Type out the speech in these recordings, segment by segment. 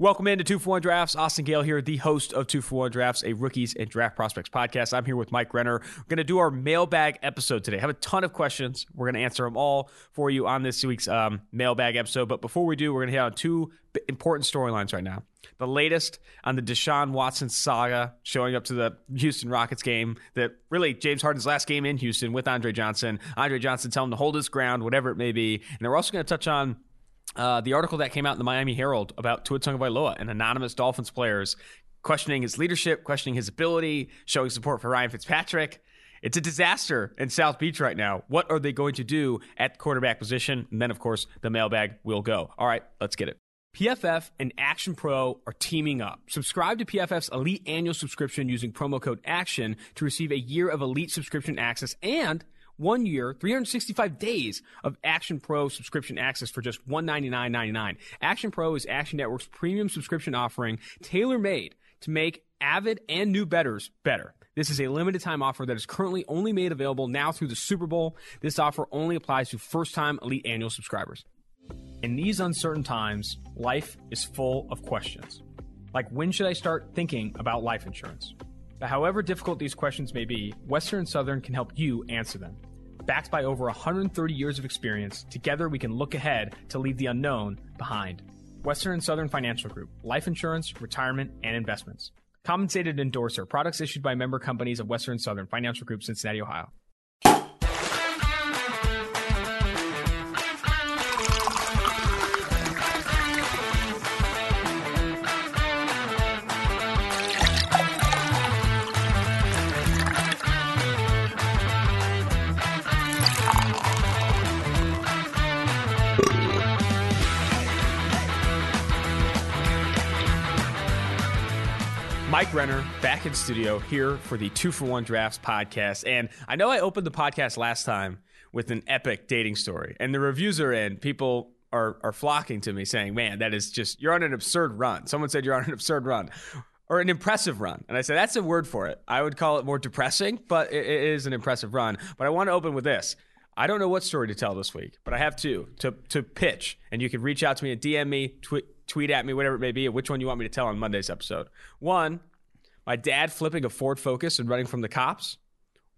Welcome into Two for One Drafts. Austin Gayle here, the host of Two for One Drafts, a rookies and draft prospects podcast. I'm here with Mike Renner. We're going to do our mailbag episode today. I have a ton of questions. We're going to answer them all for you on this week's um, mailbag episode. But before we do, we're going to hit on two important storylines right now. The latest on the Deshaun Watson saga, showing up to the Houston Rockets game that really James Harden's last game in Houston with Andre Johnson. Andre Johnson telling him to hold his ground, whatever it may be. And we're also going to touch on uh, the article that came out in the Miami Herald about Tua Tagovailoa and anonymous Dolphins players questioning his leadership, questioning his ability, showing support for Ryan Fitzpatrick. It's a disaster in South Beach right now. What are they going to do at quarterback position? And then, of course, the mailbag will go. All right, let's get it. PFF and Action Pro are teaming up. Subscribe to PFF's Elite Annual Subscription using promo code ACTION to receive a year of Elite subscription access and – one year, 365 days of Action Pro subscription access for just $199.99. Action Pro is Action Network's premium subscription offering, tailor made to make avid and new bettors better. This is a limited time offer that is currently only made available now through the Super Bowl. This offer only applies to first time Elite annual subscribers. In these uncertain times, life is full of questions. Like, when should I start thinking about life insurance? But however difficult these questions may be, Western Southern can help you answer them. Backed by over 130 years of experience, together we can look ahead to leave the unknown behind. Western and Southern Financial Group, life insurance, retirement, and investments. Compensated endorser, products issued by member companies of Western and Southern Financial Group, Cincinnati, Ohio. Mike Renner back in studio here for the Two for One Drafts podcast. And I know I opened the podcast last time with an epic dating story, and the reviews are in. People are, are flocking to me saying, Man, that is just, you're on an absurd run. Someone said you're on an absurd run or an impressive run. And I said, That's a word for it. I would call it more depressing, but it, it is an impressive run. But I want to open with this. I don't know what story to tell this week, but I have two to, to pitch. And you can reach out to me and DM me, tweet, tweet at me, whatever it may be, which one you want me to tell on Monday's episode. One, my dad flipping a Ford Focus and running from the cops.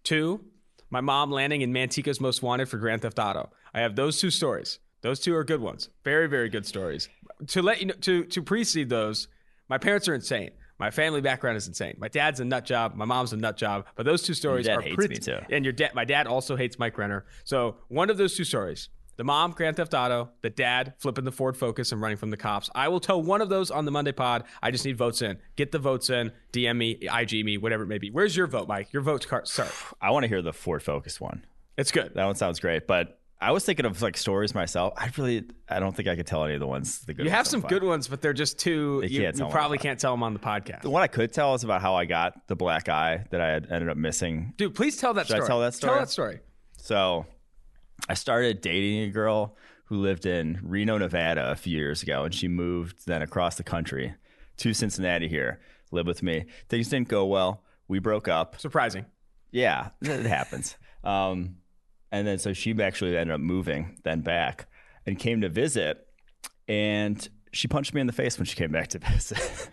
Two, my mom landing in Manteca's Most Wanted for Grand Theft Auto. I have those two stories. Those two are good ones. Very, very good stories. To let you know, to to precede those, my parents are insane. My family background is insane. My dad's a nut job. My mom's a nut job. But those two stories your dad are hates pretty. me too. And your dad, my dad also hates Mike Renner. So one of those two stories, the mom, Grand Theft Auto, the dad flipping the Ford Focus and running from the cops. I will tell one of those on the Monday pod. I just need votes in. Get the votes in. DM me, IG me, whatever it may be. Where's your vote, Mike? Your vote's card. Sorry. I want to hear the Ford Focus one. It's good. That one sounds great, but I was thinking of like stories myself. I really, I don't think I could tell any of the ones. The good You have so some good ones, but they're just too. They You, you probably can't tell them on the podcast. The one I could tell is about how I got the black eye that I had ended up missing. Dude, please tell that Should I tell that story? Tell that story. So I started dating a girl who lived in Reno, Nevada a few years ago, and she moved then across the country to Cincinnati here, live with me. Things didn't go well. We broke up. Surprising. Yeah, it happens. Um, and then so she actually ended up moving then back and came to visit, and she punched me in the face when she came back to visit.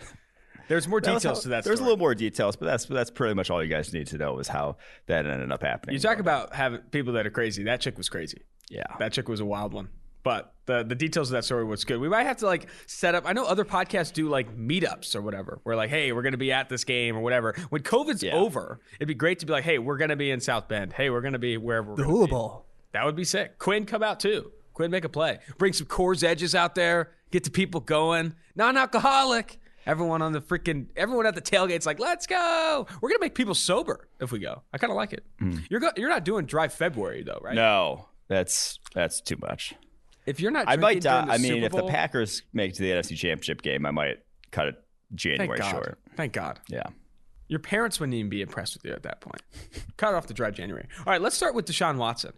There's more details how- to that There's a little more details, but that's that's pretty much all you guys need to know is how that ended up happening. You talk about having people that are crazy. That chick was crazy. yeah. That chick was a wild one. But the the details of that story was good. We might have to like set up. I know other podcasts do like meetups or whatever. We're like, hey, we're gonna be at this game or whatever. When COVID's Yeah. over, it'd be great to be like, hey, we're gonna be in South Bend. Hey, we're gonna be wherever. The hula be. ball. That would be sick. Quinn, come out too. Quinn, make a play. Bring some Coors Edges out there. Get the people going. Non-alcoholic. Everyone on the freaking everyone at the tailgate's like, let's go. We're gonna make people sober if we go. I kind of like it. Mm. You're go- you're not doing dry February though, right? No, that's that's too much. If you're not, I might. Die. I mean, if the Packers make it to the NFC Championship game, I might cut it January God, short. thank God. Yeah. Your parents wouldn't even be impressed with you at that point. Cut off the dry January. All right, let's start with Deshaun Watson.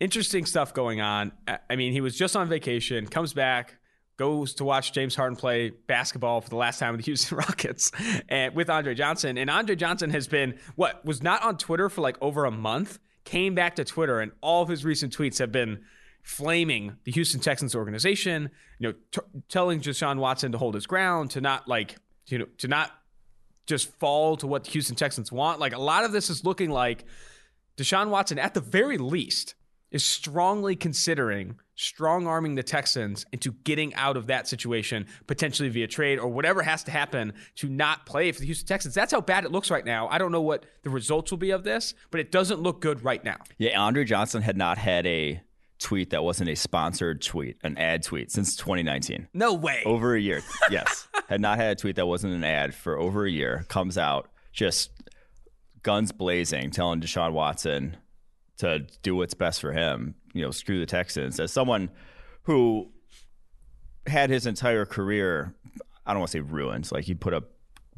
Interesting stuff going on. I mean, he was just on vacation, comes back, goes to watch James Harden play basketball for the last time with the Houston Rockets and with Andre Johnson. And Andre Johnson has been what was not on Twitter for like over a month, came back to Twitter, and all of his recent tweets have been flaming the Houston Texans organization, you know, t- telling Deshaun Watson to hold his ground, to not like, you know, to not just fall to what the Houston Texans want. Like a lot of this is looking like Deshaun Watson, at the very least, is strongly considering strong arming the Texans into getting out of that situation, potentially via trade or whatever has to happen to not play for the Houston Texans. That's how bad it looks right now. I don't know what the results will be of this, but it doesn't look good right now. Yeah, Andre Johnson had not had a tweet that wasn't a sponsored tweet, an ad tweet since 2019. No way. Over a year. yes. had not had a tweet that wasn't an ad for over a year. Comes out just guns blazing, telling Deshaun Watson to do what's best for him. You know, screw the Texans. As someone who had his entire career, I don't want to say ruined. Like he put up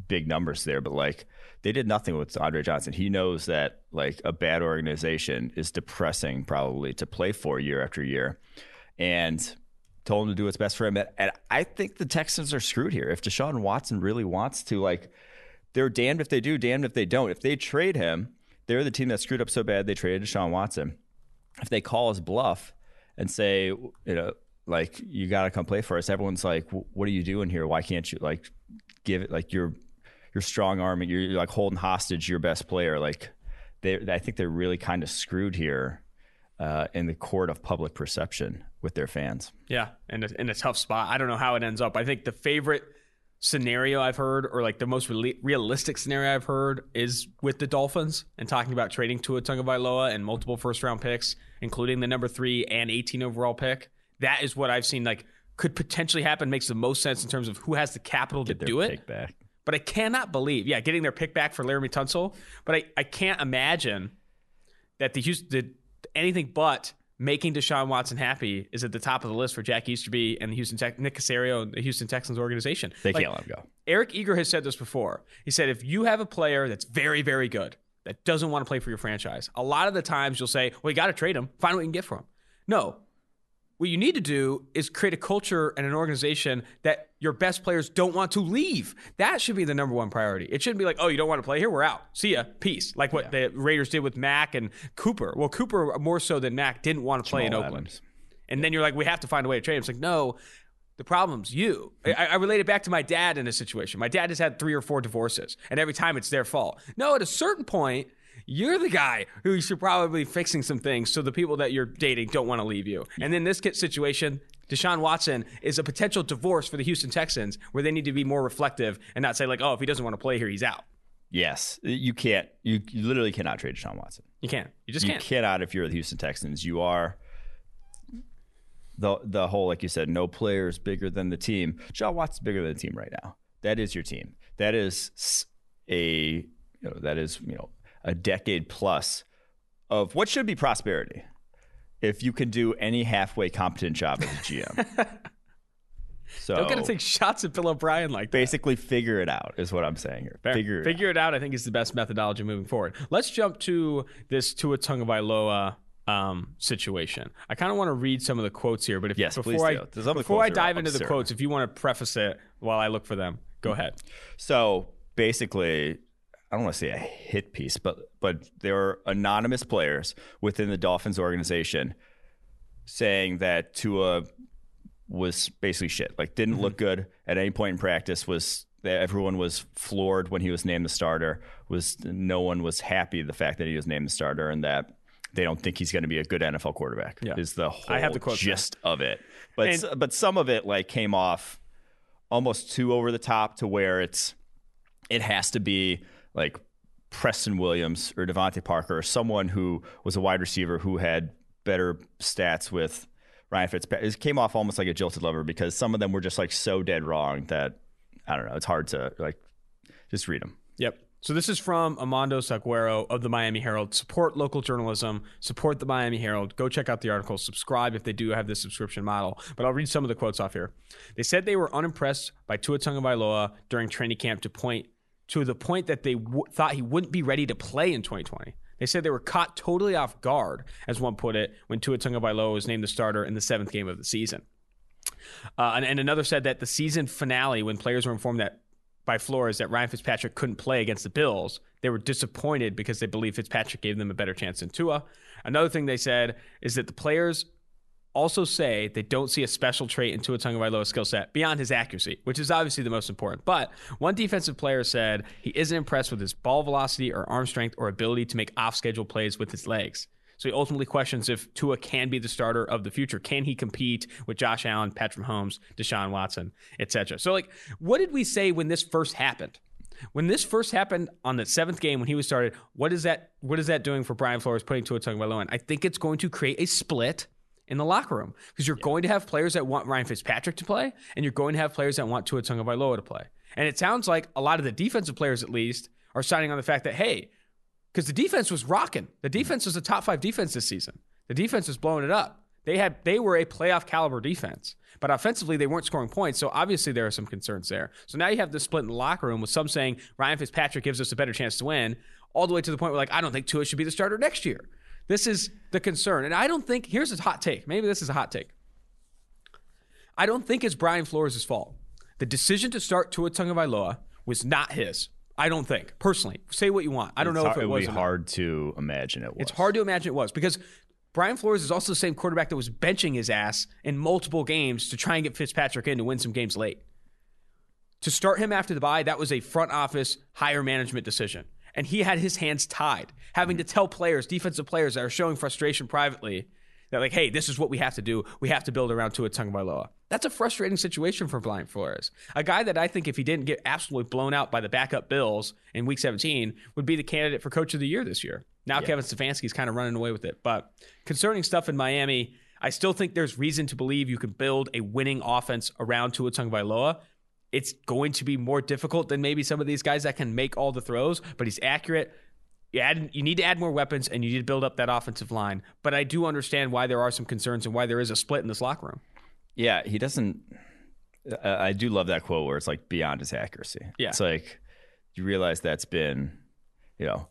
big numbers there, but like they did nothing with Andre Johnson. He knows that like a bad organization is depressing probably to play for year after year, and told him to do what's best for him. And I think the Texans are screwed here. If Deshaun Watson really wants to, like, they're damned if they do, damned if they don't. If they trade him, they're the team that screwed up so bad they traded Deshaun Watson. If they call his bluff and say, you know, like you got to come play for us, everyone's like, what are you doing here? Why can't you like give it like you're you're strong arming, you're, you're like holding hostage your best player. Like they, I think they're really kind of screwed here uh, in the court of public perception with their fans. Yeah, and in a tough spot. I don't know how it ends up. I think the favorite scenario I've heard, or like the most re- realistic scenario I've heard, is with the Dolphins and talking about trading Tua Tagovailoa and multiple first round picks, including the number three and 18 overall pick. That is what I've seen like could potentially happen. Makes the most sense in terms of who has the capital Get to do it. Back. But I cannot believe, yeah, getting their pick back for Laremy Tunsil. But I, I can't imagine that the Houston, the, anything but making Deshaun Watson happy is at the top of the list for Jack Easterby and the Houston Tech, Nick Caserio and the Houston Texans organization. They like, can't let him go. Eric Eager has said this before. He said if you have a player that's very, very good that doesn't want to play for your franchise, a lot of the times you'll say, "Well, you got to trade him. Find what you can get for him." No, what you need to do is create a culture and an organization that your best players don't want to leave. That should be the number one priority. It shouldn't be like, oh, you don't want to play here? We're out. See ya. Peace. Like what yeah. the Raiders did with Mack and Cooper. Well, Cooper, more so than Mack, didn't want to play Jamal in Oakland. Adams. And then you're like, we have to find a way to trade him. It's like, no, the problem's you. I, I relate it back to my dad in a situation. My dad has had three or four divorces, and every time it's their fault. No, at a certain point, you're the guy who should probably be fixing some things so the people that you're dating don't want to leave you. And in this situation, Deshaun Watson is a potential divorce for the Houston Texans where they need to be more reflective and not say like, oh, if he doesn't want to play here, he's out. Yes, you can't. You, you literally cannot trade Deshaun Watson. You can't. You just can't. You cannot if you're the Houston Texans. You are the the whole like you said, no player is bigger than the team. Deshaun Watson's bigger than the team right now. That is your team. That is a you know that is you know a decade plus of what should be prosperity if you can do any halfway competent job as a GM. so don't get to take shots at Bill O'Brien like that. Basically, figure it out is what I'm saying here. Fair. Figure it figure out. it out. I think is the best methodology moving forward. Let's jump to this Tua Tagovailoa um, situation. I kind of want to read some of the quotes here, but if yes, before I before I dive into the quotes, if you want to preface it while I look for them, go ahead. So basically, I don't want to say a hit piece, but but there are anonymous players within the Dolphins organization saying that Tua was basically shit. Like didn't mm-hmm. look good at any point in practice. Was everyone was floored when he was named the starter. Was no one was happy the fact that he was named the starter and that they don't think he's going to be a good NFL quarterback. Yeah. Is the whole I have the quote gist there. of it. But and, but some of it like came off almost too over the top to where it's it has to be like Preston Williams or DeVante Parker or someone who was a wide receiver who had better stats with Ryan Fitzpatrick. It came off almost like a jilted lover because some of them were just like so dead wrong that I don't know. It's hard to like just read them. Yep. So this is from Armando Salguero of the Miami Herald. Support local journalism. Support the Miami Herald. Go check out the article. Subscribe if they do have this subscription model. But I'll read some of the quotes off here. They said they were unimpressed by Tua Tagovailoa during training camp to point to the point that they w- thought he wouldn't be ready to play in 2020. They said they were caught totally off guard, as one put it, when Tua Tagovailoa was named the starter in the seventh game of the season. Uh, and, and, another said that the season finale, when players were informed that by Flores that Ryan Fitzpatrick couldn't play against the Bills, they were disappointed because they believed Fitzpatrick gave them a better chance than Tua. Another thing they said is that the players also say they don't see a special trait in Tua Tagovailoa's skill set beyond his accuracy, which is obviously the most important. But one defensive player said he isn't impressed with his ball velocity or arm strength or ability to make off-schedule plays with his legs. So he ultimately questions if Tua can be the starter of the future. Can he compete with Josh Allen, Patrick Mahomes, Deshaun Watson, etc.? So, like, what did we say when this first happened? When this first happened on the seventh game when he was started, what is that? What is that doing for Brian Flores putting Tua Tagovailoa in? I think it's going to create a split in the locker room because you're yeah. going to have players that want Ryan Fitzpatrick to play, and you're going to have players that want Tua Tagovailoa to play. And it sounds like a lot of the defensive players, at least, are signing on the fact that hey, because the defense was rocking. The mm-hmm. defense was a top five defense this season. The defense was blowing it up. They had they were a playoff caliber defense, but offensively they weren't scoring points. So obviously there are some concerns there. So now you have this split in the locker room with some saying Ryan Fitzpatrick gives us a better chance to win, all the way to the point where like I don't think Tua should be the starter next year. This is the concern. And I don't think, here's a hot take. Maybe this is a hot take. I don't think it's Brian Flores' fault. The decision to start Tua Tagovailoa was not his. I don't think personally. Say what you want. I don't it's know if it, it was. It would be hard to imagine it was. It's hard to imagine it was because Brian Flores is also the same quarterback that was benching his ass in multiple games to try and get Fitzpatrick in to win some games late. To start him after the bye, that was a front office, higher management decision and he had his hands tied, having to mm-hmm. tell players, defensive players that are showing frustration privately, that like, hey, this is what we have to do. We have to build around Tua Tagovailoa. That's a frustrating situation for Brian Flores. A guy that I think if he didn't get absolutely blown out by the backup Bills in Week 17 would be the candidate for Coach of the Year this year. Now yeah. Kevin Stefanski's kind of running away with it. But concerning stuff in Miami, I still think there's reason to believe you can build a winning offense around Tua Tagovailoa it's going to be more difficult than maybe some of these guys that can make all the throws, but he's accurate. You, add, you need to add more weapons and you need to build up that offensive line. But I do understand why there are some concerns and why there is a split in this locker room. Yeah, he doesn't. Uh, I do love that quote where it's like beyond his accuracy. Yeah, it's like you realize that's been, you know,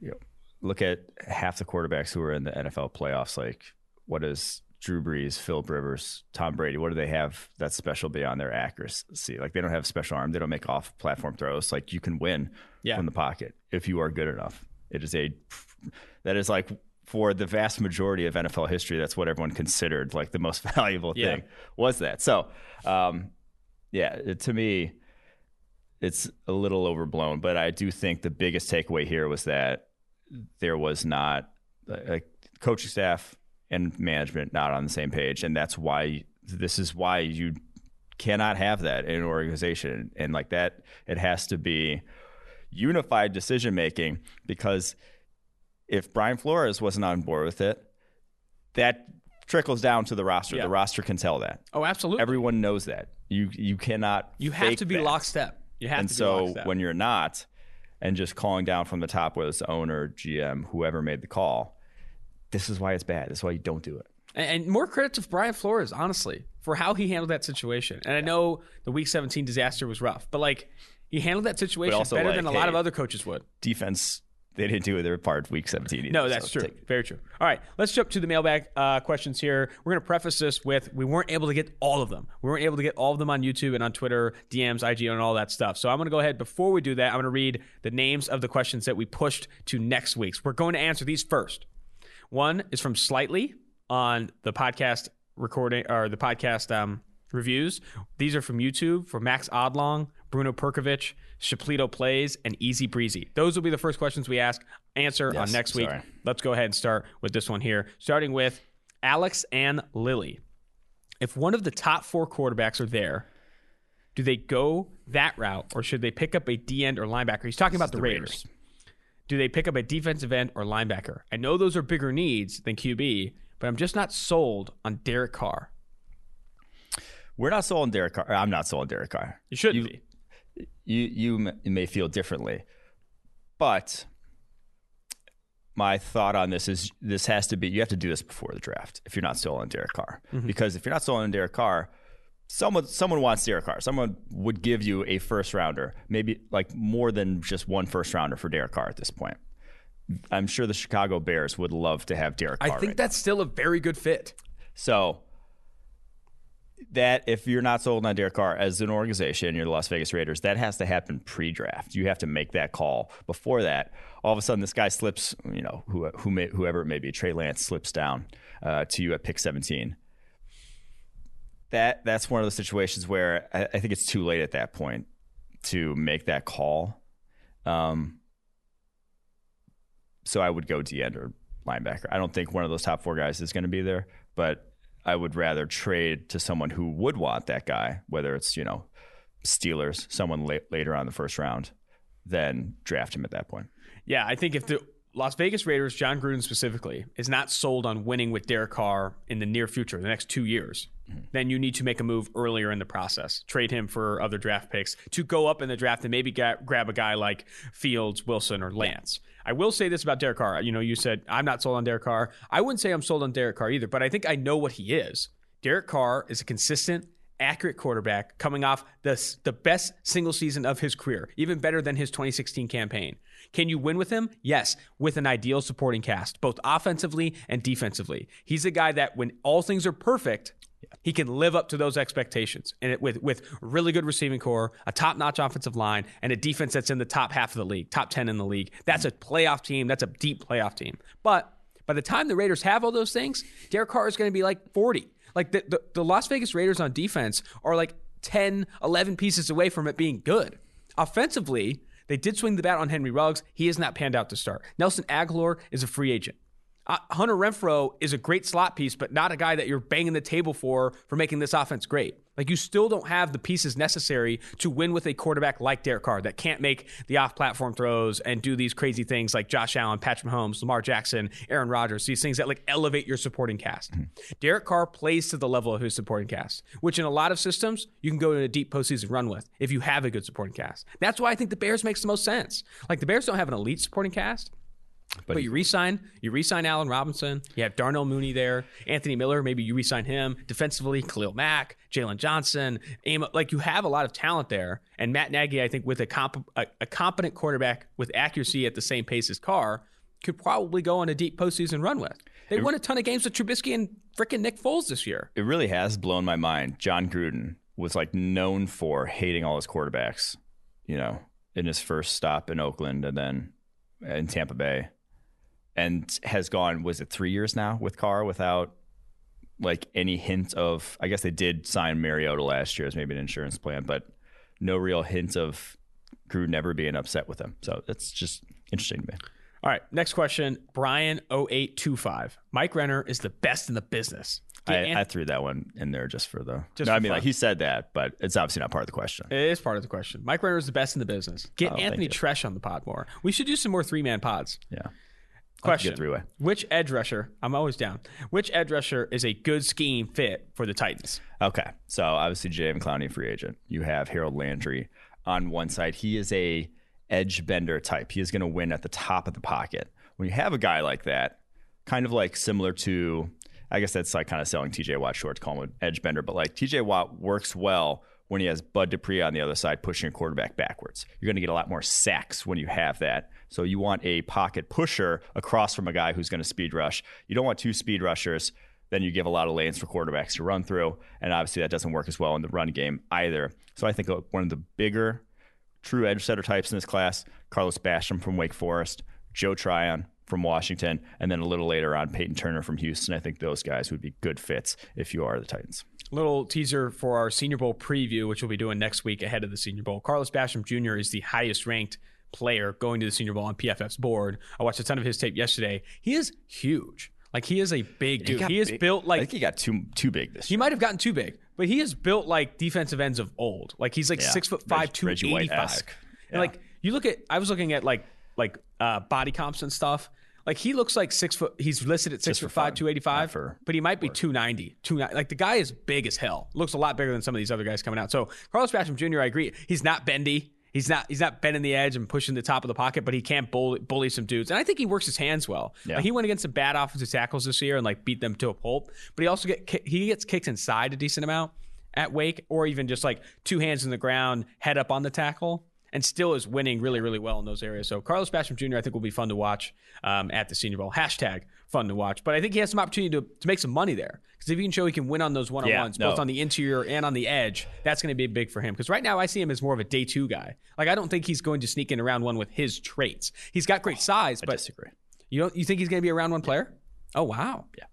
you know, look at half the quarterbacks who are in the NFL playoffs. Like, what is Drew Brees, Phil Rivers, Tom Brady, what do they have that's special beyond their accuracy? Like they don't have special arm, they don't make off platform throws. Like you can win yeah. from the pocket if you are good enough. It is a that is like for the vast majority of NFL history, that's what everyone considered like the most valuable thing yeah. was that. So, um, yeah, it, to me, it's a little overblown, but I do think the biggest takeaway here was that there was not a coaching staff and management not on the same page, and that's why this is why you cannot have that in an organization, and like that, it has to be unified decision making because if Brian Flores wasn't on board with it, that trickles down to the roster. Yeah. The roster can tell that. Oh, absolutely. Everyone knows that. You you cannot. You have to be that. lockstep. You have and to. And so when you're not, and just calling down from the top, whether it's the owner, GM, whoever made the call, this is why it's bad. This is why you don't do it. And, more credit to Brian Flores, honestly, for how he handled that situation. And I know the Week 17 disaster was rough, but like he handled that situation better like, than a hey, lot of other coaches would. Defense they didn't do their part week 17 either, no that's so true very true. All right let's jump to the mailbag uh, questions here. We're going to preface this with we weren't able to get all of them. We weren't able to get all of them on youtube and on twitter dms ig and all that stuff. So i'm going to go ahead before we do that i'm going to read the names of the questions that we pushed to next week's. We're going to answer these first one is from Slightly on the podcast recording or the podcast um, reviews. These are from YouTube for Max Odlong, Bruno Perkovich, Shaplito Plays, and Easy Breezy. Those will be the first questions we ask answer yes, on next week. Sorry. Let's go ahead and start with this one here, starting with Alex and Lily. If one of the top four quarterbacks are there, do they go that route or should they pick up a D end or linebacker? He's talking this about the, the Raiders. Raiders do they pick up a defensive end or linebacker? I know those are bigger needs than QB, but I'm just not sold on Derek Carr. We're not sold on Derek Carr. I'm not sold on Derek Carr. You shouldn't you, be. You you may feel differently, but my thought on this is this has to be you have to do this before the draft if you're not sold on Derek Carr mm-hmm. because if you're not sold on Derek Carr, someone someone wants Derek Carr. Someone would give you a first rounder, maybe like more than just one first rounder for Derek Carr at this point. I'm sure the Chicago Bears would love to have Derek Carr. I think right that's now. still a very good fit. So that if you're not sold on Derek Carr as an organization, you're the Las Vegas Raiders, that has to happen pre-draft. You have to make that call. Before that, all of a sudden this guy slips, you know, who, who may, whoever it may be, Trey Lance slips down uh, to you at pick 17 that that's one of those situations where I, I think it's too late at that point to make that call. Um, so I would go D end or linebacker. I don't think one of those top four guys is going to be there, but I would rather trade to someone who would want that guy, whether it's you know Steelers, someone late, later on the first round, than draft him at that point. Yeah, I think if the Las Vegas Raiders, Jon Gruden specifically, is not sold on winning with Derek Carr in the near future, the next two years, then you need to make a move earlier in the process. Trade him for other draft picks to go up in the draft and maybe get, grab a guy like Fields, Wilson, or Lance. I will say this about Derek Carr. You know, you said I'm not sold on Derek Carr. I wouldn't say I'm sold on Derek Carr either, but I think I know what he is. Derek Carr is a consistent accurate quarterback coming off the, the best single season of his career, even better than his 2016 campaign. Can you win with him? Yes, with an ideal supporting cast, both offensively and defensively. He's a guy that when all things are perfect, he can live up to those expectations. And it, with with really good receiving corps, a top-notch offensive line, and a defense that's in the top half of the league, top 10 in the league. That's a playoff team. That's a deep playoff team. But by the time the Raiders have all those things, Derek Carr is going to be like 40. Like the, the, the Las Vegas Raiders on defense are like 10, 11 pieces away from it being good. Offensively, they did swing the bat on Henry Ruggs. He has not panned out to start. Nelson Agholor is a free agent. Uh, Hunter Renfrow is a great slot piece, but not a guy that you're banging the table for for making this offense great. Like you still don't have the pieces necessary to win with a quarterback like Derek Carr that can't make the off-platform throws and do these crazy things like Josh Allen, Patrick Mahomes, Lamar Jackson, Aaron Rodgers. These things that like elevate your supporting cast. Mm-hmm. Derek Carr plays to the level of his supporting cast, which in a lot of systems you can go in a deep postseason run with if you have a good supporting cast. That's why I think the Bears makes the most sense. Like the Bears don't have an elite supporting cast. But, but you resign, you resign Allen Robinson. You have Darnell Mooney there, Anthony Miller. Maybe you resign him defensively. Khalil Mack, Jaylon Johnson, aim like you have a lot of talent there. And Matt Nagy, I think, with a, comp, a, a competent quarterback with accuracy at the same pace as Carr, could probably go on a deep postseason run with. They it, won a ton of games with Trubisky and freaking Nick Foles this year. It really has blown my mind. Jon Gruden was like known for hating all his quarterbacks. You know, in his first stop in Oakland and then in Tampa Bay and has gone was it three years now with Carr without like any hint of I guess they did sign Mariota last year as maybe an insurance plan, but no real hint of Gruden never being upset with him. So that's just interesting to me. All right, next question. Brian 0825. Mike Renner is the best in the business. I, Ant- I, threw that one in there just for the. Just no, for I mean, fun. like he said that, but it's obviously not part of the question. It is part of the question. Mike Renner is the best in the business. Get oh, Anthony Treash on the pod more. We should do some more three man pods. Yeah. Question: three-way. Which edge rusher? I'm always down. Which edge rusher is a good scheme fit for the Titans? Okay, so obviously Jadeveon Clowney, free agent. You have Harold Landry on one side. He is a edge bender type. He is going to win at the top of the pocket. When you have a guy like that, kind of like similar to, I guess that's like kind of selling TJ Watt short to call him an edge bender, but like TJ Watt works well when he has Bud Dupree on the other side pushing a quarterback backwards. You're going to get a lot more sacks when you have that. So you want a pocket pusher across from a guy who's going to speed rush. You don't want two speed rushers. Then you give a lot of lanes for quarterbacks to run through. And obviously, that doesn't work as well in the run game either. So I think uh, one of the bigger true edge setter types in this class Carlos Basham from Wake Forest, Joe Tryon from Washington, and then a little later on, Peyton Turner from Houston. I think those guys would be good fits if you are the Titans little teaser for our Senior Bowl preview, which we'll be doing next week ahead of the Senior Bowl. Carlos Basham Jr. is the highest ranked player going to the Senior Bowl on PFF's board. I watched a ton of his tape yesterday. He is huge. Like he is a big dude. He, he is big. built like I think he got too too big this. He might have gotten too big, but he is built like defensive ends of old. Like he's like yeah. six foot five, two eighty five. And like you look at, I was looking at like like uh, body comps and stuff. Like he looks like six foot. He's listed at six Just foot five, two eighty five. But he might be two ninety. Two like the guy is big as hell. Looks a lot bigger than some of these other guys coming out. So Carlos Basham Jr. I agree. He's not bendy. He's not he's not bending the edge and pushing the top of the pocket, but he can't bully, bully some dudes. And I think he works his hands well. Yeah. Like he went against some bad offensive tackles this year and like beat them to a pulp. But he also get he gets kicked inside a decent amount at Wake, or even just like two hands in the ground, head up on the tackle and still is winning really, really well in those areas. So Carlos Basham Jr. I think will be fun to watch um, at the Senior Bowl. Hashtag fun to watch. But I think he has some opportunity to, to make some money there because if he can show he can win on those one on ones, both on the interior and on the edge, that's going to be big for him. Because right now I see him as more of a day two guy. Like I don't think he's going to sneak in around one with his traits. He's got great size, but disagree. You don't? You think he's going to be a round one player? Oh wow. Yeah.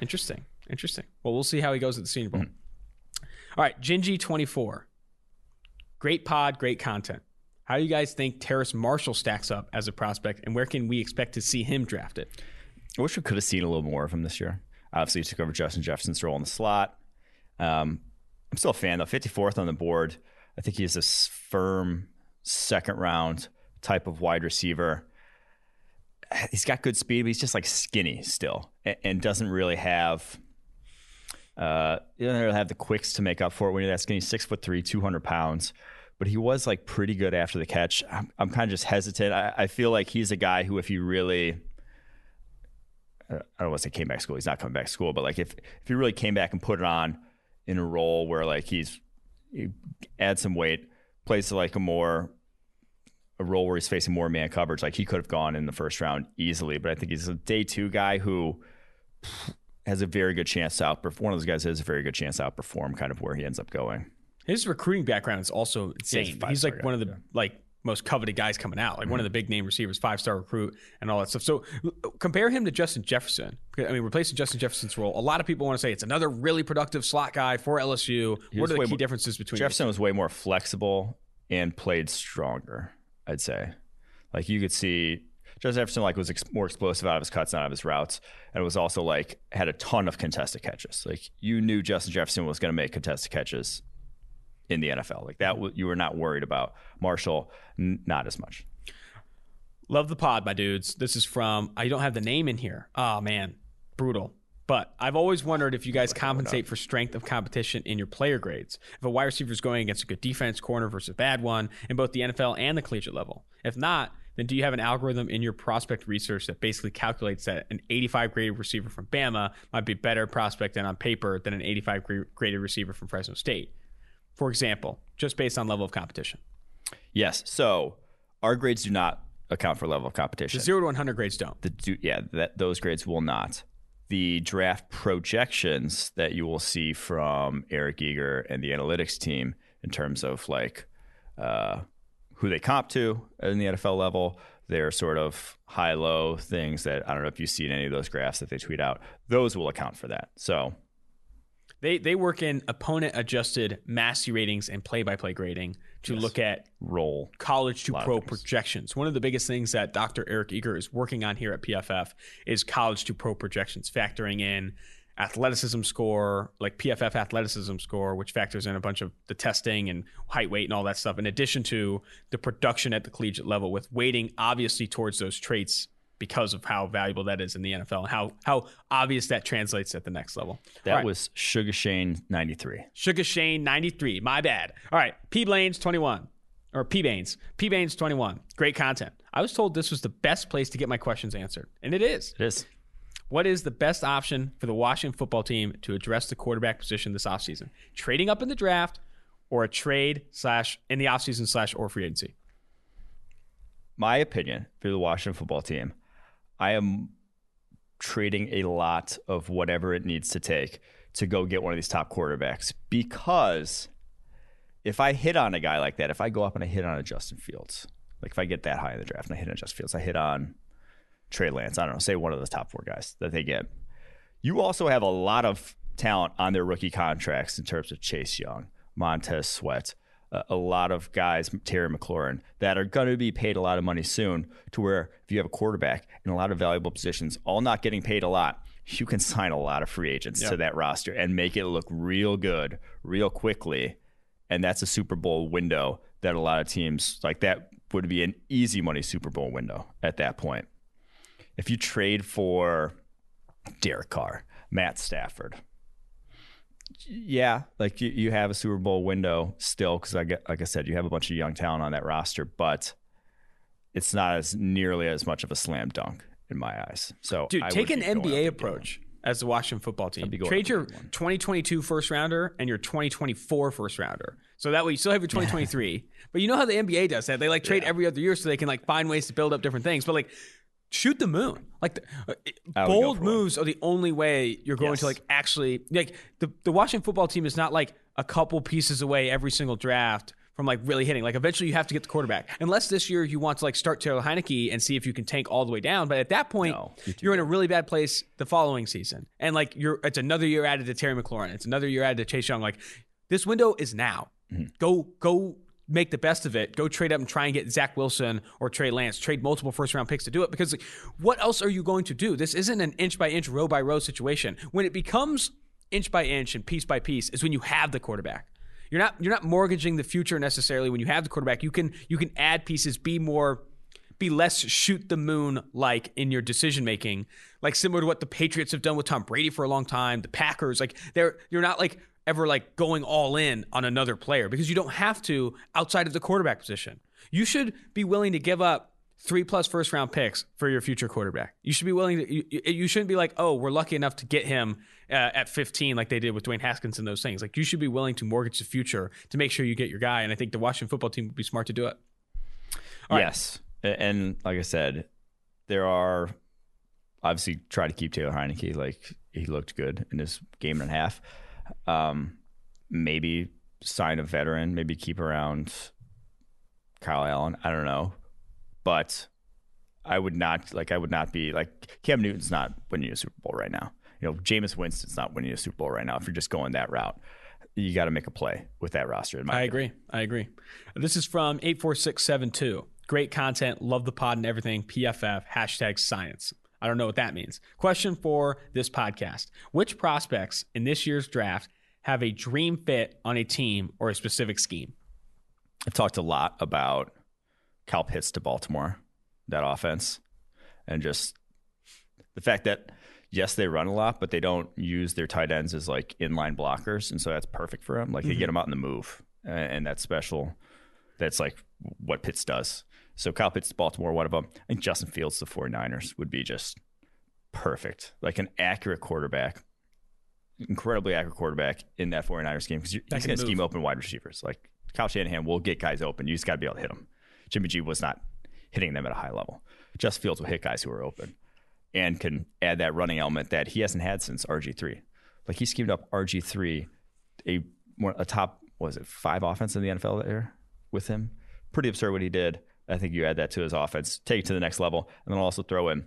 Interesting. Interesting. Well, we'll see how he goes at the Senior Bowl. Mm-hmm. All right, Gingy24. Great pod, great content. How do you guys think Terrace Marshall stacks up as a prospect, and where can we expect to see him drafted? I wish we could have seen a little more of him this year. Obviously, he took over Justin Jefferson's role in the slot. Um, I'm still a fan, though. 54th on the board. I think he's a firm second round type of wide receiver. He's got good speed, but he's just like skinny still and, doesn't really have. Uh, he doesn't really have the quicks to make up for it when you're that skinny. Six foot three, 200 pounds. But he was like pretty good after the catch. I'm, I'm kind of just hesitant. I, I feel like he's a guy who, if he really uh, I don't want to say came back to school. He's not coming back to school, but like if if he really came back and put it on in a role where like he's he adds some weight, plays like a more a role where he's facing more man coverage, like he could have gone in the first round easily. But I think he's a day two guy who has a very good chance to outperform. One of those guys has a very good chance to outperform kind of where he ends up going. His recruiting background is also insane. Yeah, he's like guy. one of the yeah. like most coveted guys coming out, like mm-hmm. one of the big name receivers, five star recruit, and all that stuff. So compare him to Justin Jefferson. I mean, replacing Justin Jefferson's role. A lot of people want to say it's another really productive slot guy for LSU. He what are the key more, differences between Jefferson was way more flexible and played stronger. I'd say, like you could see. Justin Jefferson like was ex- more explosive out of his cuts, not out of his routes, and was also like had a ton of contested catches. Like you knew Justin Jefferson was going to make contested catches in the NFL. Like that, you were not worried about. Marshall, n- not as much. Love the pod, my dudes. This is from, I don't have the name in here. Oh, man. Brutal. But I've always wondered if you guys compensate for strength of competition in your player grades. If a wide receiver is going against a good defense corner versus a bad one in both the NFL and the collegiate level. If not, then do you have an algorithm in your prospect research that basically calculates that an 85 graded receiver from Bama might be better prospect than on paper than an 85 graded receiver from Fresno State? For example, just based on level of competition? Yes. So our grades do not account for level of competition. The zero to 100 grades don't. The, do, yeah, that, those grades will not. The draft projections that you will see from Eric Eager and the analytics team in terms of like uh, who they comp to in the NFL level, their sort of high low things that I don't know if you've seen any of those graphs that they tweet out, those will account for that. So they they work in opponent adjusted Massey ratings and play by play grading to yes. look at role college to pro projections. One of the biggest things that Dr. Eric Eager is working on here at PFF is college to pro projections, factoring in athleticism score, like PFF athleticism score, which factors in a bunch of the testing and height, weight, and all that stuff, in addition to the production at the collegiate level, with weighting obviously towards those traits because of how valuable that is in the NFL and how how obvious that translates at the next level. That right. was Sugar Shane 93. Sugar Shane 93. My bad. All right. P Blaines 21. Or P Baines. P Baines 21. Great content. I was told this was the best place to get my questions answered. And it is. It is. What is the best option for the Washington football team to address the quarterback position this offseason? Trading up in the draft or a trade slash in the offseason slash or free agency? My opinion for the Washington football team I am trading a lot of whatever it needs to take to go get one of these top quarterbacks because if I hit on a guy like that, if I go up and I hit on a Justin Fields, like if I get that high in the draft and I hit on Justin Fields, I hit on Trey Lance, I don't know, say one of the top four guys that they get. You also have a lot of talent on their rookie contracts in terms of Chase Young, Montez Sweat, a lot of guys, Terry McLaurin, that are going to be paid a lot of money soon. To where if you have a quarterback in a lot of valuable positions, all not getting paid a lot, you can sign a lot of free agents yep. to that roster and make it look real good, real quickly. And that's a Super Bowl window that a lot of teams like that would be an easy money Super Bowl window at that point. If you trade for Derek Carr, Matt Stafford, yeah, like you, you have a Super Bowl window still because I get like I said, you have a bunch of young talent on that roster, but it's not as nearly as much of a slam dunk in my eyes. So, dude, I take an NBA approach as the Washington football team. Trade your 2022 first rounder and your 2024 first rounder. So that way you still have your 2023. but you know how the NBA does that? They like trade yeah. every other year so they can like find ways to build up different things. But like shoot the moon. Like the, uh, bold moves one. are the only way you're going yes. to like actually like the the Washington football team is not like a couple pieces away every single draft from like really hitting. Like eventually you have to get the quarterback. Unless this year you want to like start Taylor Heinicke and see if you can tank all the way down. But at that point, no, you're in a really bad place the following season. And like you're it's another year added to Terry McLaurin. It's another year added to Chase Young. Like This window is now. Go go make the best of it. Go trade up and try and get Zach Wilson or Trey Lance. Trade multiple first round picks to do it because like, what else are you going to do? This isn't an inch by inch, row by row situation. When it becomes inch by inch and piece by piece is when you have the quarterback. You're not you're not mortgaging the future necessarily when you have the quarterback. You can you can add pieces, be more be less shoot the moon like in your decision making, like similar to what the Patriots have done with Tom Brady for a long time, the Packers, like they're you're not like ever like going all in on another player because you don't have to outside of the quarterback position. You should be willing to give up three plus first round picks for your future quarterback. You should be willing to. You, you shouldn't be like, oh, we're lucky enough to get him uh, at 15, like they did with Dwayne Haskins and those things. Like you should be willing to mortgage the future to make sure you get your guy. And I think the Washington football team would be smart to do it. All yes, right. and like I said, there are obviously try to keep Taylor Heinicke. Like he looked good in this game and a half. Um, maybe sign a veteran, maybe keep around Kyle Allen. I don't know, but I would not like. I would not be like Cam Newton's not winning a Super Bowl right now. You know, Jameis Winston's not winning a Super Bowl right now. If you're just going that route, you got to make a play with that roster. I opinion. agree. I agree. This is from eight four six seven two. Great content. Love the pod and everything. PFF hashtag science. I don't know what that means. Question for this podcast Which prospects in this year's draft have a dream fit on a team or a specific scheme? I've talked a lot about Cal Pitts to Baltimore, that offense, and just the fact that, yes, they run a lot, but they don't use their tight ends as like inline blockers. And so that's perfect for them. Like they mm-hmm. get them out in the move, and that's special. That's like what Pitts does. So Kyle Pitts, Baltimore, one of them. I think Justin Fields, the 49ers, would be just perfect. Like an accurate quarterback, incredibly accurate quarterback in that 49ers game because he's going to scheme open wide receivers. Like Kyle Shanahan will get guys open. You just got to be able to hit them. Jimmy G was not hitting them at a high level. Justin Fields will hit guys who are open and can add that running element that he hasn't had since RG3. Like he schemed up RG3, a a top was it five offense in the NFL there with him. Pretty absurd what he did. I think you add that to his offense, take it to the next level, and then also throw in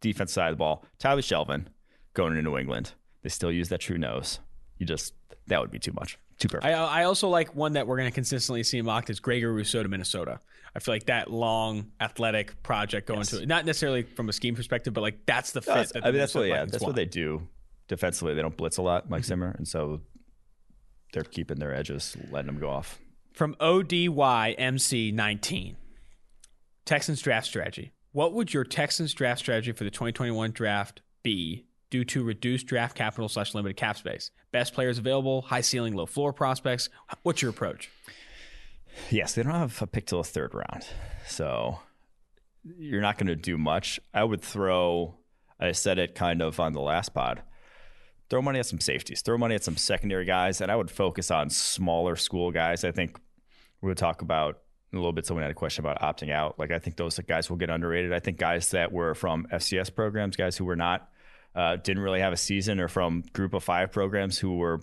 defense side of the ball. Tyler Shelvin going to New England. They still use that true nose. You just that would be too much. Too perfect. I, I also like one that we're going to consistently see mocked is Gregory Rousseau to Minnesota. I feel like that long athletic project going yes. to it, not necessarily from a scheme perspective, but like that's the fit. that's, that I mean, that's what yeah, that's want. what they do defensively. They don't blitz a lot, Mike mm-hmm. Zimmer, and so they're keeping their edges, letting them go off. From ODYMC19. Texans draft strategy. What would your Texans draft strategy for the 2021 draft be due to reduced draft capital slash limited cap space? Best players available, high ceiling, low floor prospects. What's your approach? Yes, they don't have a pick till the third round. So you're not going to do much. I would throw, I said it kind of on the last pod, throw money at some safeties, throw money at some secondary guys, and I would focus on smaller school guys. I think we would talk about a little bit someone had a question about opting out. Like I think those guys will get underrated. I think guys that were from FCS programs, guys who were not uh, didn't really have a season, or from Group of Five programs who were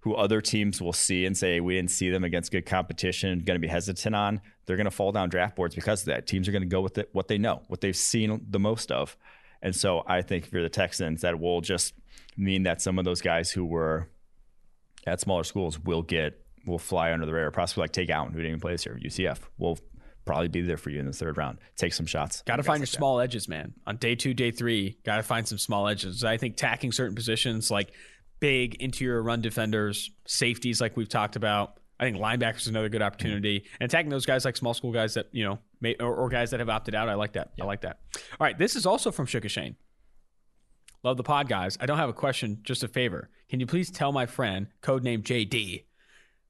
who other teams will see and say we didn't see them against good competition, going to be hesitant on. They're going to fall down draft boards because of that. Teams are going to go with it, what they know, what they've seen the most of. And so I think for the Texans, that will just mean that some of those guys who were at smaller schools will get will fly under the radar. Possibly like Tay Gowan, who didn't even play this year. UCF will probably be there for you in the third round. Take some shots. Got to find your like small that. edges, man. On day two, day three, got to find some small edges. I think tacking certain positions like big interior run defenders, safeties, like we've talked about. I think linebackers is another good opportunity, mm-hmm. and attacking those guys like small school guys that you know, may, or, or, guys that have opted out. I like that. I like that. All right, this is also from Sugar Shane. Love the pod, guys. I don't have a question, just a favor. Can you please tell my friend, codename JD,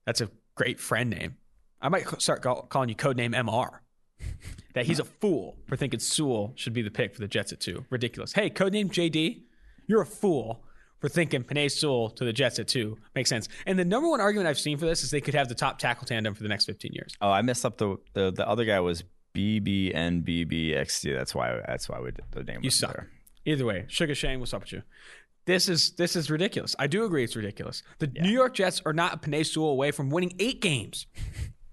that's a great friend name. I might start call, calling you codename MR. that he's a fool for thinking Sewell should be the pick for the Jets at two. Ridiculous. Hey, codename JD, you're a fool for thinking Penei Sewell to the Jets at two. Makes sense. And the number one argument I've seen for this is they could have the top tackle tandem for the next 15 years. Oh, I messed up the the, the other guy was BBNBBXT. That's why that's why we did the name. You suck. There. Either way, Sugar Shane, what's up with you? This is this is ridiculous. I do agree it's ridiculous. The yeah. New York Jets are not a Sewell away from winning eight games.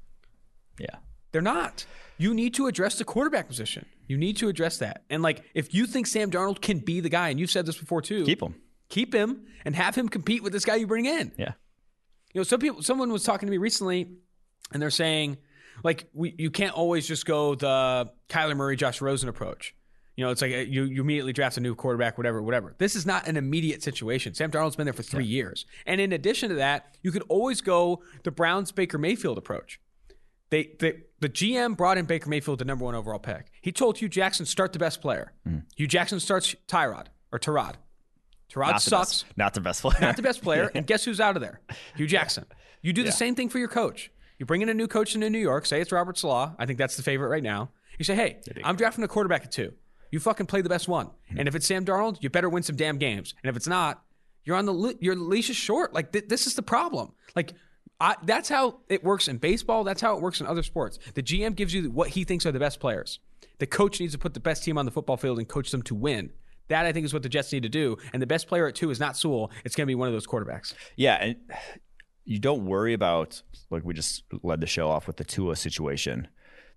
yeah. They're not. You need to address the quarterback position. You need to address that. And like if you think Sam Darnold can be the guy, and you've said this before too, keep him. Keep him and have him compete with this guy you bring in. Yeah. You know, some people, someone was talking to me recently, and they're saying, like, we, you can't always just go the Kyler Murray, Josh Rosen approach. You know, it's like uh, you, you immediately draft a new quarterback, whatever, whatever. This is not an immediate situation. Sam Darnold's been there for three years. And in addition to that, you could always go the Browns Baker Mayfield approach. They, they the GM brought in Baker Mayfield, the number one overall pick. He told Hue Jackson start the best player. Hue Jackson starts Tyrod or Tyrod. Tyrod Not the sucks best, not the best player. not the best player. And guess who's out of there? Hue Jackson. You do the same thing for your coach. You bring in a new coach into New York. Say it's Robert Saleh. I think that's the favorite right now. You say, hey, I'm drafting a quarterback at two. You fucking play the best one. Hmm. And if it's Sam Darnold, you better win some damn games. And if it's not, you're on the le- your leash is short. Like th- this is the problem. Like I, that's how it works in baseball. That's how it works in other sports. The GM gives you what he thinks are the best players. The coach needs to put the best team on the football field and coach them to win. That I think is what the Jets need to do. And the best player at two is not Sewell. It's going to be one of those quarterbacks. Yeah, and you don't worry about like we just led the show off with the Tua situation.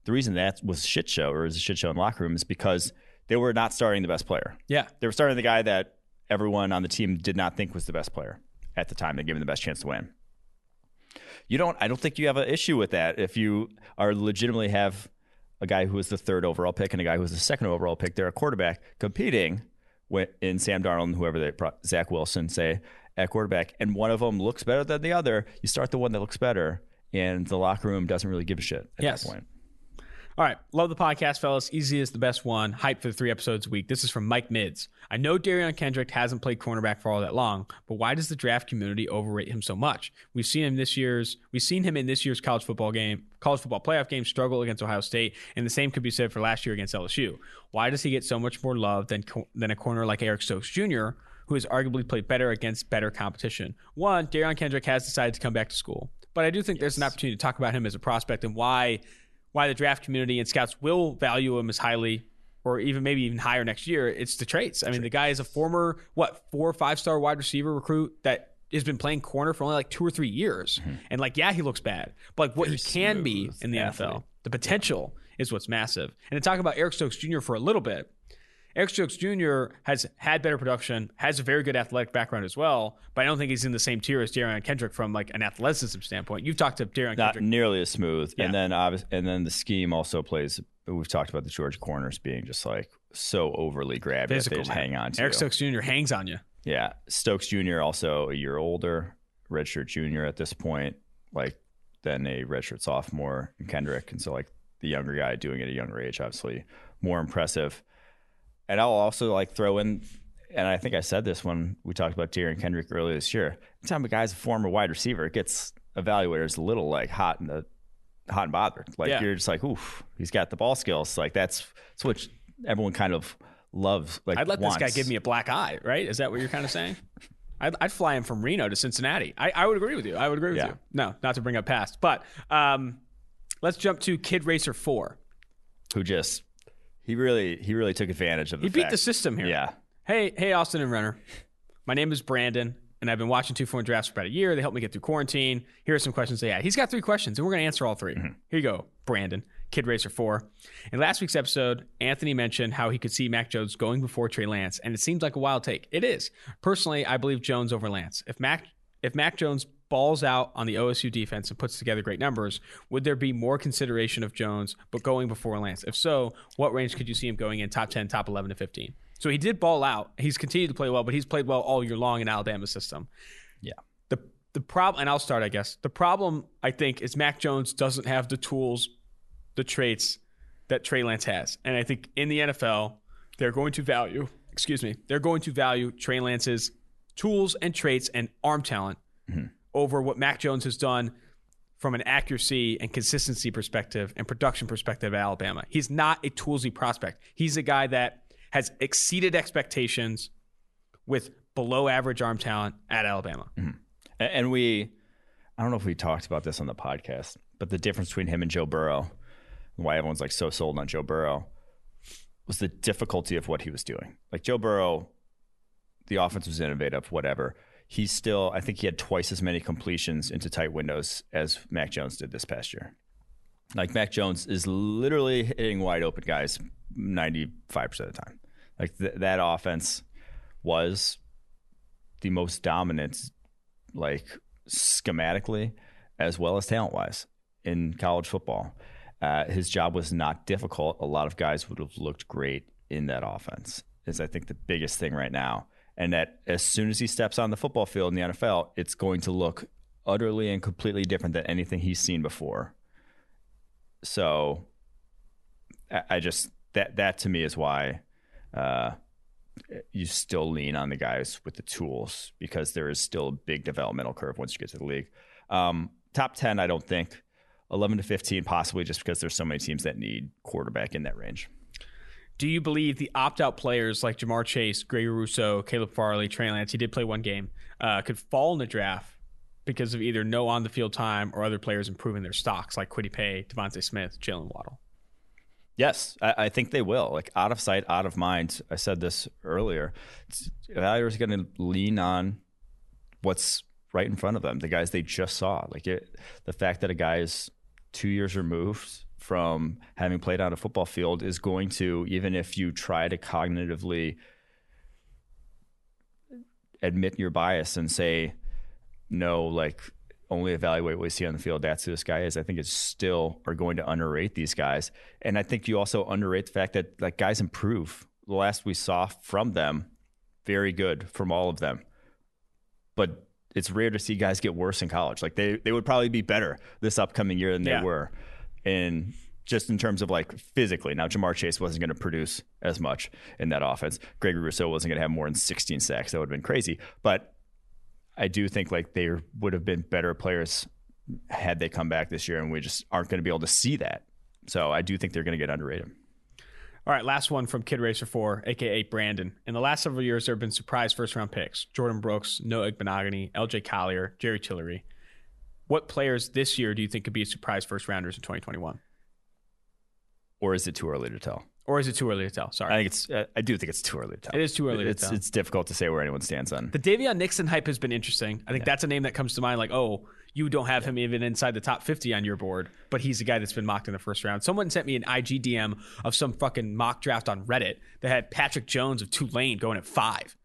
The reason that was a shit show or is a shit show in locker room is because they were not starting the best player. Yeah. They were starting the guy that everyone on the team did not think was the best player at the time. They gave him the best chance to win. You don't. I don't think you have an issue with that if you are legitimately have a guy who was the third overall pick and a guy who was the second overall pick. They're a quarterback competing in Sam Darnold and whoever they Zach Wilson say at quarterback, and one of them looks better than the other. You start the one that looks better, and the locker room doesn't really give a shit at Yes. that point. All right. Love the podcast, fellas. Easy is the best one. Hype for the three episodes a week. This is from Mike Mids. I know Derion Kendrick hasn't played cornerback for all that long, but why does the draft community overrate him so much? We've seen him this year's we've seen him in this year's college football game, college football playoff game struggle against Ohio State, and the same could be said for last year against LSU. Why does he get so much more love than than a corner like Eric Stokes Jr., who has arguably played better against better competition? One, Derion Kendrick has decided to come back to school. But I do think there's an opportunity to talk about him as a prospect and why why the draft community and scouts will value him as highly or even maybe even higher next year. It's the traits. I mean, the guy is a former, what, four or five star wide receiver recruit that has been playing corner for only like two or three years. And like, yeah, he looks bad, but like what he can be in the athlete. NFL, the potential is what's massive. And to talk about Eric Stokes Jr. for a little bit, Eric Stokes Jr. has had better production, has a very good athletic background as well, but I don't think he's in the same tier as Derion Kendrick from like an athleticism standpoint. You've talked to Derion Not Kendrick. nearly as smooth, Yeah. and then obvi- and then the scheme also plays. We've talked about the George corners being just like so overly grabby that Physical, they just hang on to. Eric Stokes Jr. hangs on you. Yeah, Stokes Jr. also a year older, redshirt junior at this point, like than a redshirt sophomore and Kendrick, and so like the younger guy doing it at a younger age, obviously more impressive. And I'll also like throw in, and I think I said this when we talked about Derion Kendrick earlier this year. Anytime a guy's a former wide receiver, it gets evaluators a little like hot in the hot and bothered. Like Yeah. you're just like, oof, he's got the ball skills. Like that's that's what everyone kind of loves. Like I'd let wants. this guy give me a black eye, right? Is that what you're kind of saying? I'd, I'd fly him from Reno to Cincinnati. I, I would agree with you. I would agree with Yeah. you. No, not to bring up past, but um, let's jump to Kid Racer Four. who just he really he really took advantage of the He beat fact- the system here. Yeah. Hey, hey, Austin and Renner. My name is Brandon, and I've been watching two four drafts for about a year. They helped me get through quarantine. Here are some questions they had. He's got three questions, and we're going to answer all 3 mm-hmm. Here you go, Brandon, Kid Racer 4. In last week's episode, Anthony mentioned how he could see Mac Jones going before Trey Lance, and it seems like a wild take. It is. Personally, I believe Jones over Lance. If Mac if Mac Jones balls out on the OSU defense and puts together great numbers, would there be more consideration of Jones but going before Lance? If so, what range could you see him going in? Top 10, top 11 to 15? So he did ball out. He's continued to play well, but he's played well all year long in Alabama's system. Yeah. The the problem, and I'll start, I guess. The problem, I think, is Mac Jones doesn't have the tools, the traits that Trey Lance has. And I think in the NFL, they're going to value, excuse me, they're going to value Trey Lance's tools and traits and arm talent mm-hmm. Over what Mac Jones has done from an accuracy and consistency perspective and production perspective at Alabama. He's not a toolsy prospect. He's a guy that has exceeded expectations with below average arm talent at Alabama. Mm-hmm. A- And we, I don't know if we talked about this on the podcast, but the difference between him and Joe Burrow, and why everyone's like so sold on Joe Burrow, was the difficulty of what he was doing. Like Joe Burrow, the offense was innovative, whatever. He's still, I think he had twice as many completions into tight windows as Mac Jones did this past year. Like Mac Jones is literally hitting wide open guys 95% of the time. Like th- that offense was the most dominant like schematically as well as talent wise in college football. Uh, his job was not difficult. A lot of guys would have looked great in that offense. Is I think the biggest thing right now, and that as soon as he steps on the football field in the NFL, it's going to look utterly and completely different than anything he's seen before. So, I, just that that to me is why uh, you still lean on the guys with the tools because there is still a big developmental curve once you get to the league. Um, top 10, I don't think. 11 to 15, possibly just because there's so many teams that need quarterback in that range. Do you believe the opt out players like Ja'Marr Chase, Gregory Rousseau, Caleb Farley, Trey Lance, he did play one game, uh, could fall in the draft because of either no on the field time or other players improving their stocks like Kwity Paye, DeVonta Smith, Jalen Waddle? Yes, I, I, think they will. Like out of sight, out of mind. I said this earlier. Evaluators are going to lean on what's right in front of them, the guys they just saw. Like it, the fact that a guy is two years removed from having played on a football field is going to, even if you try to cognitively admit your bias and say, no, like only evaluate what we see on the field. That's who this guy is. I think it's still are going to underrate these guys, and I think you also underrate the fact that like guys improve. The last we saw from them, very good from all of them, but it's rare to see guys get worse in college. Like they they would probably be better this upcoming year than they yeah. were, in just in terms of like physically. Now Ja'Marr Chase wasn't going to produce as much in that offense. Gregory Rousseau wasn't going to have more than 16 sacks. That would have been crazy, but I do think like they would have been better players had they come back this year, and we just aren't going to be able to see that. So I do think they're going to get underrated. All right, last one from Kid Racer 4, aka Brandon. In the last several years, there have been surprise first round picks Jordyn Brooks, Noah Igbinoghene, LJ Collier, Jerry Tillery. What players this year do you think could be surprise first rounders in 2021? Or is it too early to tell? Or is it too early to tell? Sorry. I think it's. Uh, I do think it's too early to tell. It is too early it's, to tell. It's difficult to say where anyone stands on. The Daviyon Nixon hype has been interesting. I think yeah. that's a name that comes to mind. Like, oh, you don't have yeah. him even inside the top 50 on your board, but he's the guy that's been mocked in the first round. Someone sent me an IG DM of some fucking mock draft on Reddit that had Patrick Jones of Tulane going at five.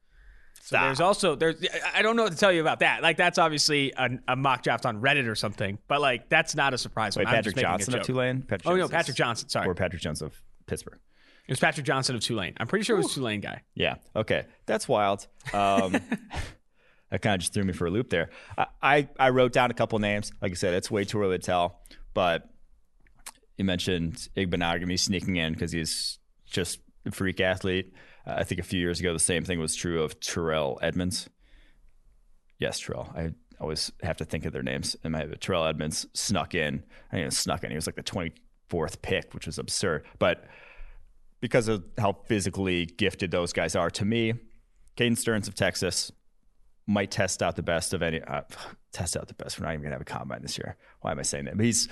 So Stop. there's also there's I don't know what to tell you about that. Like that's obviously a, a, mock draft on Reddit or something, but like that's not a surprise. Wait, Patrick Johnson of Tulane. Patrick oh no, Patrick Johnson. Sorry, or Patrick Johnson of Pittsburgh. It was Patrick Johnson of Tulane. I'm pretty sure it was Ooh. Tulane guy. Yeah. Okay. That's wild. Um, that kind of just threw me for a loop there. I, I, I wrote down a couple names. Like I said, it's way too early to tell. But you mentioned Igbinoghene sneaking in because he's just a freak athlete. Uh, I think a few years ago the same thing was true of Terrell Edmunds. Yes, Terrell. I always have to think of their names in my head. Terrell Edmunds snuck in. I mean, snuck in. He was like the 24th pick, which was absurd. But because of how physically gifted those guys are. To me, Caden Sterns of Texas might test out the best of any. Uh, test out the best. We're not even gonna have a combine this year. Why am I saying that? But he's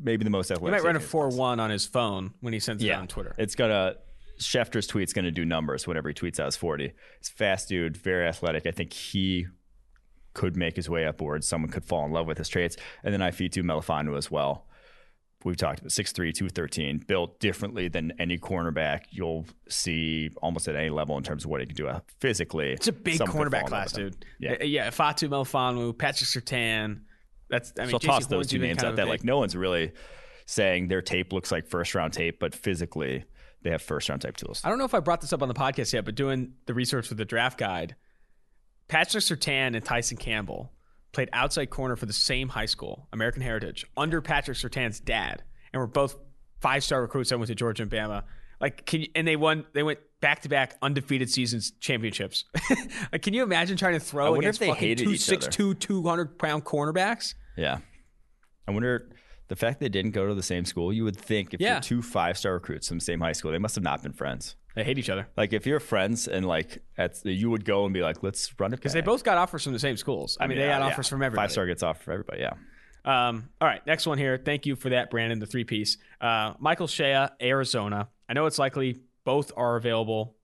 maybe the most athletic. He might run a four one on his phone when he sends yeah, it on Twitter. It's gonna. Schefter's tweet's going to do numbers whenever he tweets out his 40. He's fast dude, very athletic. I think he could make his way upwards. Someone could fall in love with his traits. And then Ifeatu Melifonwu as well we've talked about 6'3, 213, built differently than any cornerback you'll see almost at any level in terms of what he can do physically. It's a big cornerback class, dude. Yeah. Uh, yeah. Fatu Melifonwu, Patrick Surtain. That's, I mean, so I'll toss those two names out there. Like, no one's really saying their tape looks like first round tape, but physically they have first round type tools. I don't know if I brought this up on the podcast yet, but doing the research for the draft guide, Patrick Surtain and Tyson Campbell played outside corner for the same high school, American Heritage, under Patrick Surtain's dad, and were both five star recruits that went to Georgia and Bama. Like, can you, and they won. They went back to back undefeated seasons championships. like, can you imagine trying to throw against they hated two six two two hundred pound cornerbacks? Yeah, I wonder the fact they didn't go to the same school. You would think if yeah. you're two five star recruits from the same high school, they must have not been friends. They hate each other. Like if you're friends and like at you would go and be like, let's run it because they both got offers from the same schools. I, I mean, they got yeah. offers from everybody. Five star gets off for everybody. Yeah. Um, all right, next one here. Thank you for that, Brandon. The three piece. Uh, Michael Shea, Arizona. I know it's likely both are available.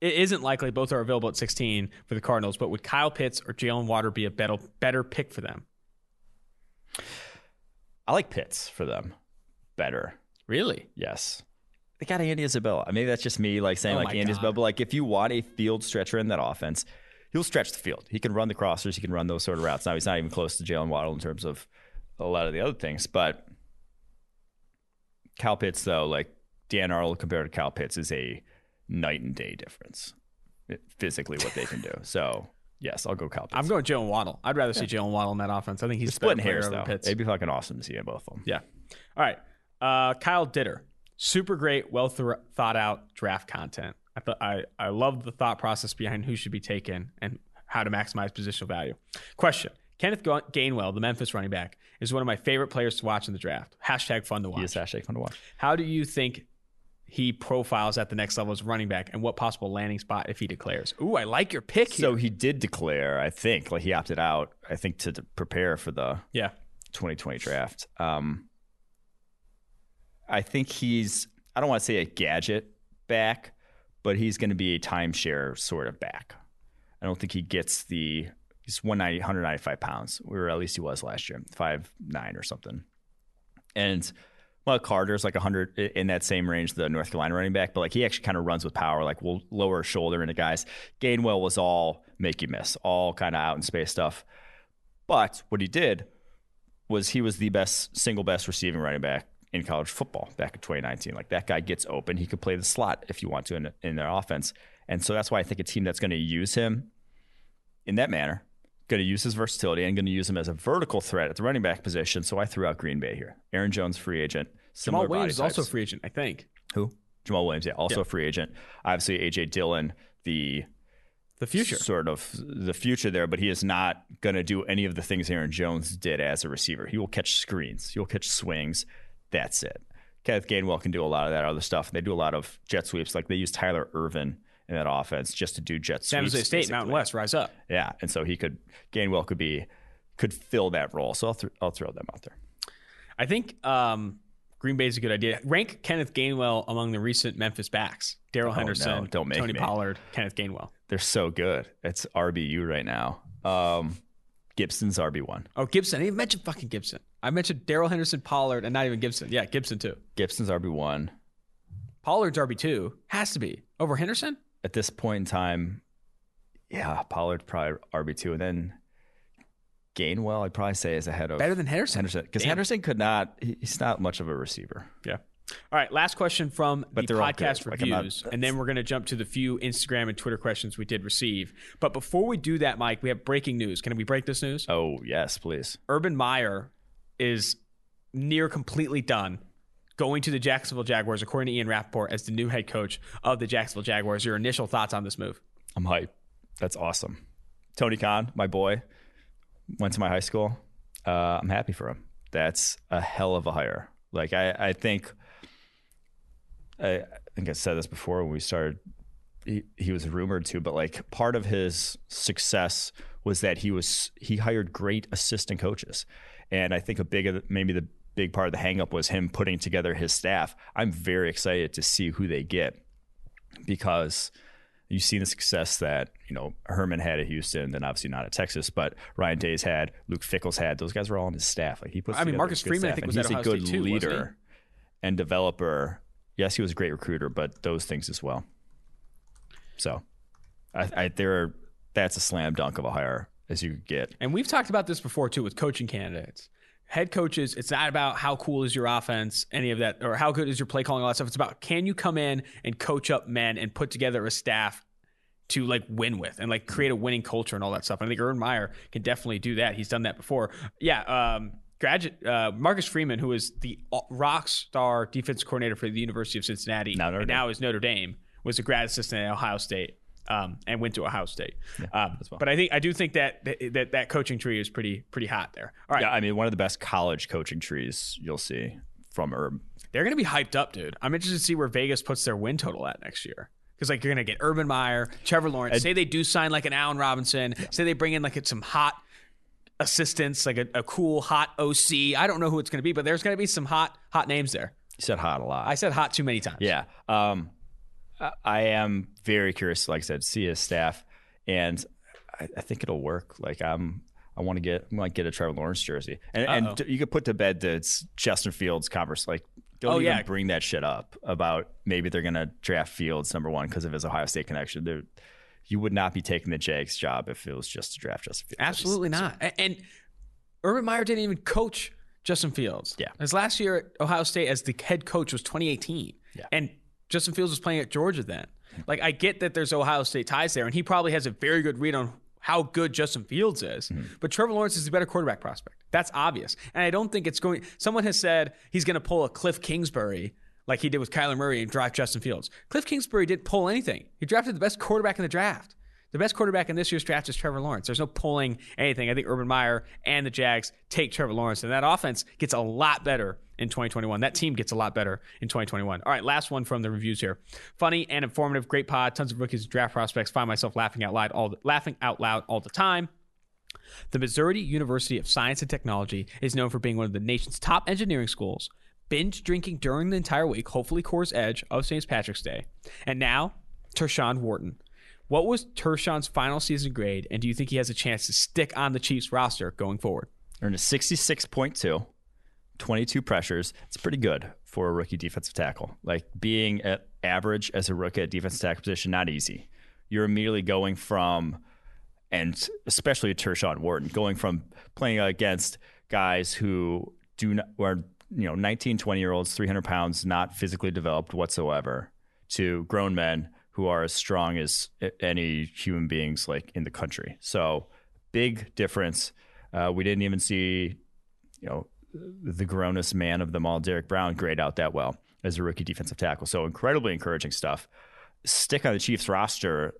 It isn't likely both are available at 16 for the Cardinals, but would Kyle Pitts or Jalen Waddle be a better better pick for them? I like Pitts for them better. Really? Yes they got Andy Isabella. Maybe that's just me like saying oh like Andy God. Isabella. But like if you want a field stretcher in that offense, he'll stretch the field. He can run the crossers. He can run those sort of routes. Now he's not even close to Jalen Waddle in terms of a lot of the other things. But Cal Pitts, though, like Dan Arnold compared to Cal Pitts, is a night and day difference physically what they can do. So yes, I'll go Cal Pitts. I'm going Jalen Waddle. I'd rather see Jalen Waddle in that offense. I think he's splitting a better player hairs though. Pitts. It'd be fucking awesome to see both of them. Yeah. All right. Uh, Kyle Ditter, super great, well th- thought out draft content. I thought I I love the thought process behind who should be taken and how to maximize positional value. Question: Kenneth Gainwell, the Memphis running back, is one of my favorite players to watch in the draft. Hashtag fun to watch. He is hashtag fun to watch. How do you think he profiles at the next level as running back, and what possible landing spot if he declares? Ooh, I like your pick here. So he did declare, I think, like he opted out, I think, to, to prepare for the yeah, 2020 draft. Um, I think he's, I don't want to say a gadget back, but he's going to be a timeshare sort of back. I don't think he gets the, he's 190, 195 pounds, or at least he was last year, five nine or something. And well, Carter's like 100 in that same range, the North Carolina running back, but like he actually kind of runs with power, like will lower shoulder into guys. Gainwell was all make you miss, all kind of out in space stuff. But what he did was he was the best, single best receiving running back in college football back in 2019. Like that guy gets open, he could play the slot if you want to in, in their offense. And so that's why I think a team that's going to use him in that manner, going to use his versatility and going to use him as a vertical threat at the running back position. So I threw out Green Bay here. Aaron Jones, free agent. Jamaal Williams is also types. free agent, I think. Who? Jamaal Williams, yeah, also Yeah. a free agent. Obviously, AJ Dillon, the The future. sort of the future there, but he is not going to do any of the things Aaron Jones did as a receiver. He will catch screens, he'll catch swings. That's it. Kenneth Gainwell can do a lot of that other stuff. They do a lot of jet sweeps. Like they use Tyler Ervin in that offense just to do jet sweeps. San. Jose State, basically. Mountain West, rise up. Yeah, and so he could Gainwell could be could fill that role. So I'll th- I'll throw them out there. I think um, Green Bay is a good idea. Rank Kenneth Gainwell among the recent Memphis backs: Darrell Henderson, Oh, no, don't make Tony me. Pollard, Kenneth Gainwell. They're so good. It's RBU right now. Um, Gibson's RB one. Oh, Gibson. I didn't mention fucking Gibson. I mentioned Darrell Henderson, Pollard, and not even Gibson. Yeah, Gibson too. Gibson's RB one. Pollard's RB two has to be over Henderson. at this point in time, yeah, Pollard probably RB two, and then Gainwell I'd probably say is ahead of Better than Henderson. Henderson because Henderson could not. He's not much of a receiver. Yeah. All right, last question from But the podcast good. Like, and then we're going to jump to the few Instagram and Twitter questions we did receive. But before we do that, Mike, we have breaking news. Can we break this news? Oh yes, please. Urban Meyer is near completely done going to the Jacksonville Jaguars, according to Ian Rapoport, as the new head coach of the Jacksonville Jaguars. Your initial thoughts on this move? I'm hyped. That's awesome. Tony Khan, my boy, went to my high school. Uh, I'm happy for him. That's a hell of a hire. Like I, I think, I, I think I said this before when we started. He, he was rumored to, but like part of his success was that he was he hired great assistant coaches, and I think a big maybe the big part of the hangup was him putting together his staff. I'm very excited to see who they get because you've seen the success that you know Herman had at Houston, then obviously not at Texas, but Ryan Day's had, Luke Fickell's had. Those guys were all on his staff. Like he puts. I mean, Marcus Freeman, I think, and was at he's a good too, leader and developer. Yes, he was a great recruiter, but those things as well. So, I, I there are, that's a slam dunk of a hire as you get. And we've talked about this before too with coaching candidates. Head coaches, it's not about how cool is your offense, any of that, or how good is your play calling, all that stuff. It's about can you come in and coach up men and put together a staff to like win with and like create a winning culture and all that stuff. And I think Urban Meyer can definitely do that. He's done that before. Yeah. Um, graduate uh, Marcus Freeman, who is the rock star defense coordinator for the University of Cincinnati, Now and now is Notre Dame, was a grad assistant at Ohio State. Um, and went to Ohio State, um, well. but I think I do think that that that coaching tree is pretty pretty hot there. All right, Yeah, I mean, one of the best college coaching trees you'll see from Herb. they're going to be hyped up, dude. I'm interested to see where Vegas puts their win total at next year. Because like you're going to get Urban Meyer, Trevor Lawrence. say they do sign like an Allen Robinson. Say they bring in like some hot assistants, like a, a cool hot OC. I don't know who it's going to be, but there's going to be some hot hot names there. You said hot a lot. I said hot too many times. Yeah. Um, I- am very curious, like I said, see his staff, and I, I think it'll work. Like I'm, I want to get, I to get a Trevor Lawrence jersey, and, and t- you could put to bed that it's Justin Fields converse. Like, don't Oh, even yeah. bring that shit up about maybe they're gonna draft Fields number one because of his Ohio State connection. They're, you would not be taking the Jags job if it was just to draft Justin Fields. Absolutely not. A- And Urban Meyer didn't even coach Justin Fields. Yeah. His last year at Ohio State as the head coach was 2018. Yeah. And Justin Fields was playing at Georgia then. Like, I get that there's Ohio State ties there, and he probably has a very good read on how good Justin Fields is. Mm-hmm. But Trevor Lawrence is a better quarterback prospect. That's obvious. And I don't think it's going. Someone has said he's going to pull a Cliff Kingsbury like he did with Kyler Murray and draft Justin Fields. Cliff Kingsbury didn't pull anything. He drafted the best quarterback in the draft. The best quarterback in this year's draft is Trevor Lawrence. There's no pulling anything. I think Urban Meyer and the Jags take Trevor Lawrence, and that offense gets a lot better in 2021. That team gets a lot better in 2021. All right, last one from the reviews here. Funny and informative, great pod, tons of rookies, draft prospects. Find myself laughing out loud all the, laughing out loud all the time. The Missouri University of Science and Technology is known for being one of the nation's top engineering schools. Binge drinking during the entire week, hopefully Coors Edge of St. Patrick's Day. And now, Tershawn Wharton. What was Tershawn's final season grade, and do you think he has a chance to stick on the Chiefs roster going forward? Earned a 66.2, 22 pressures. It's pretty good for a rookie defensive tackle. Like being at average as a rookie at defensive tackle position, not easy. You're immediately going from, and especially Tershawn Wharton, going from playing against guys who do not, are, you know, 19, 20 year olds, 300 pounds, not physically developed whatsoever, to grown men who are as strong as any human beings like in the country. So big difference. Uh, we didn't even see, you know, the grownest man of them all, Derrick Brown, grade out that well as a rookie defensive tackle. So incredibly encouraging stuff. Stick on the Chiefs roster.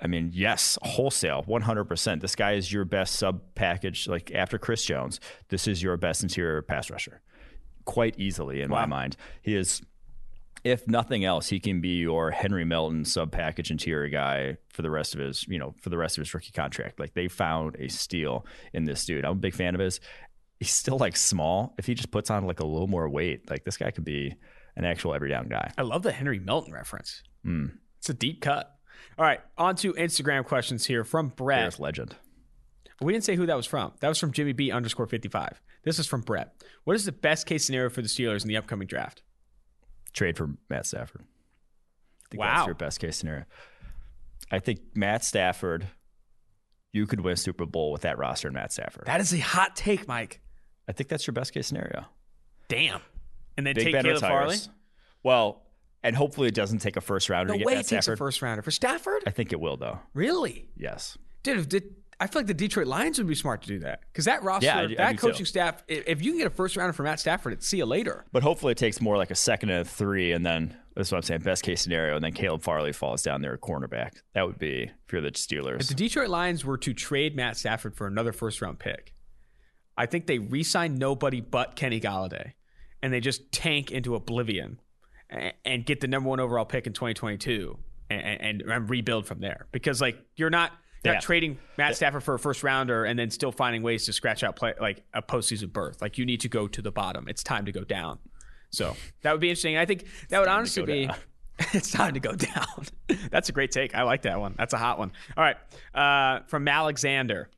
I mean, yes, wholesale, 100%. This guy is your best sub package. Like after Chris Jones, this is your best interior pass rusher. Quite easily, in wow. my mind. He is if nothing else, he can be your Henry Melton sub package interior guy for the rest of his, you know, for the rest of his rookie contract. Like they found a steal in this dude. I'm a big fan of his. He's still like small. If he just puts on like a little more weight, like this guy could be an actual every down guy. I love the Henry Melton reference. Mm. It's a deep cut. All right, on to Instagram questions here from Brett. Bears legend. We didn't say who that was from. That was from Jimmy B underscore 55. This is from Brett. What is the best case scenario for the Steelers in the upcoming draft? trade for Matt Stafford. I think wow. that's your best case scenario. I think Matt Stafford, you could win Super Bowl with that roster and Matt Stafford. That is a hot take, Mike. I think that's your best case scenario. Damn. And then Big take Ben Caleb Farley? retires. Well, and hopefully it doesn't take a first rounder No to get way Matt it takes a first rounder. For Stafford? I think it will though. Really? Yes. Dude, if did, I feel like the Detroit Lions would be smart to do that. Because that roster, Yeah, I do- I that do too. coaching staff. If you can get a first rounder for Matt Stafford, it's see you later. But hopefully it takes more like a second and a three, and then that's what I'm saying. Best case scenario, and then Caleb Farley falls down there at cornerback. That would be if you're the Steelers. If the Detroit Lions were to trade Matt Stafford for another first round pick, I think they re sign nobody but Kenny Golladay and they just tank into oblivion and, and get the number one overall pick in 2022 and, and, and rebuild from there. Because, like, you're not. You're Yeah. not trading Matt Stafford for a first rounder and then still finding ways to scratch out play like a postseason berth. Like you need to go to the bottom. It's time to go down. So that would be interesting. I think that would honestly be it's time to go down. That's a great take. I like that one. That's a hot one. All right. Uh, from Alexander.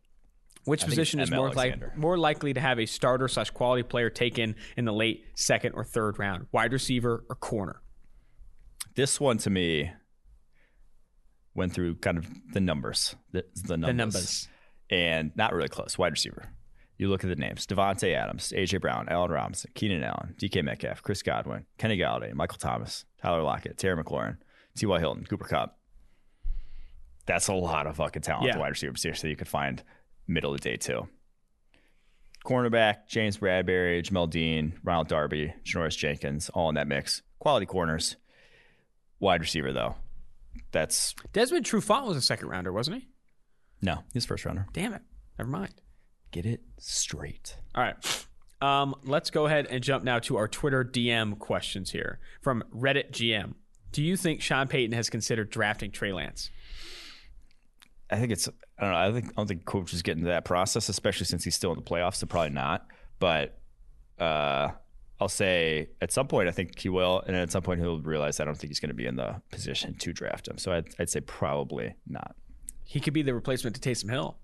Which think position is more like more likely to have a starter slash quality player taken in the late second or third round? Wide receiver or corner? this one to me went through kind of the numbers. The, the numbers. The numbers. and not really close. Wide receiver. You look at the names: Davante Adams, AJ Brown, Allen Robinson, Keenan Allen, DK Metcalf, Chris Godwin, Kenny Golladay, Michael Thomas, Tyler Lockett, Terry McLaurin, T.Y. Hilton, Cooper Kupp. That's a lot of fucking talent Yeah. at wide receiver position that you could find middle of day two. Cornerback: James Bradberry, Jamel Dean, Ronald Darby, Janoris Jenkins, all in that mix. Quality corners. Wide receiver though, that's Desmond Trufant was a second rounder, wasn't he? no, he's first rounder. Damn it. Never mind. Get it straight. All right. Um, let's go ahead and jump now to our Twitter DM questions here from Reddit GM. Do you think Sean Payton has considered drafting Trey Lance? I think it's I don't know. I think I don't think coaches get into that process, especially since he's still in the playoffs. So probably not. But uh, I'll say at some point I think he will, and at some point he'll realize I don't think he's going to be in the position to draft him. So I'd, I'd say probably not. He could be the replacement to Taysom Hill.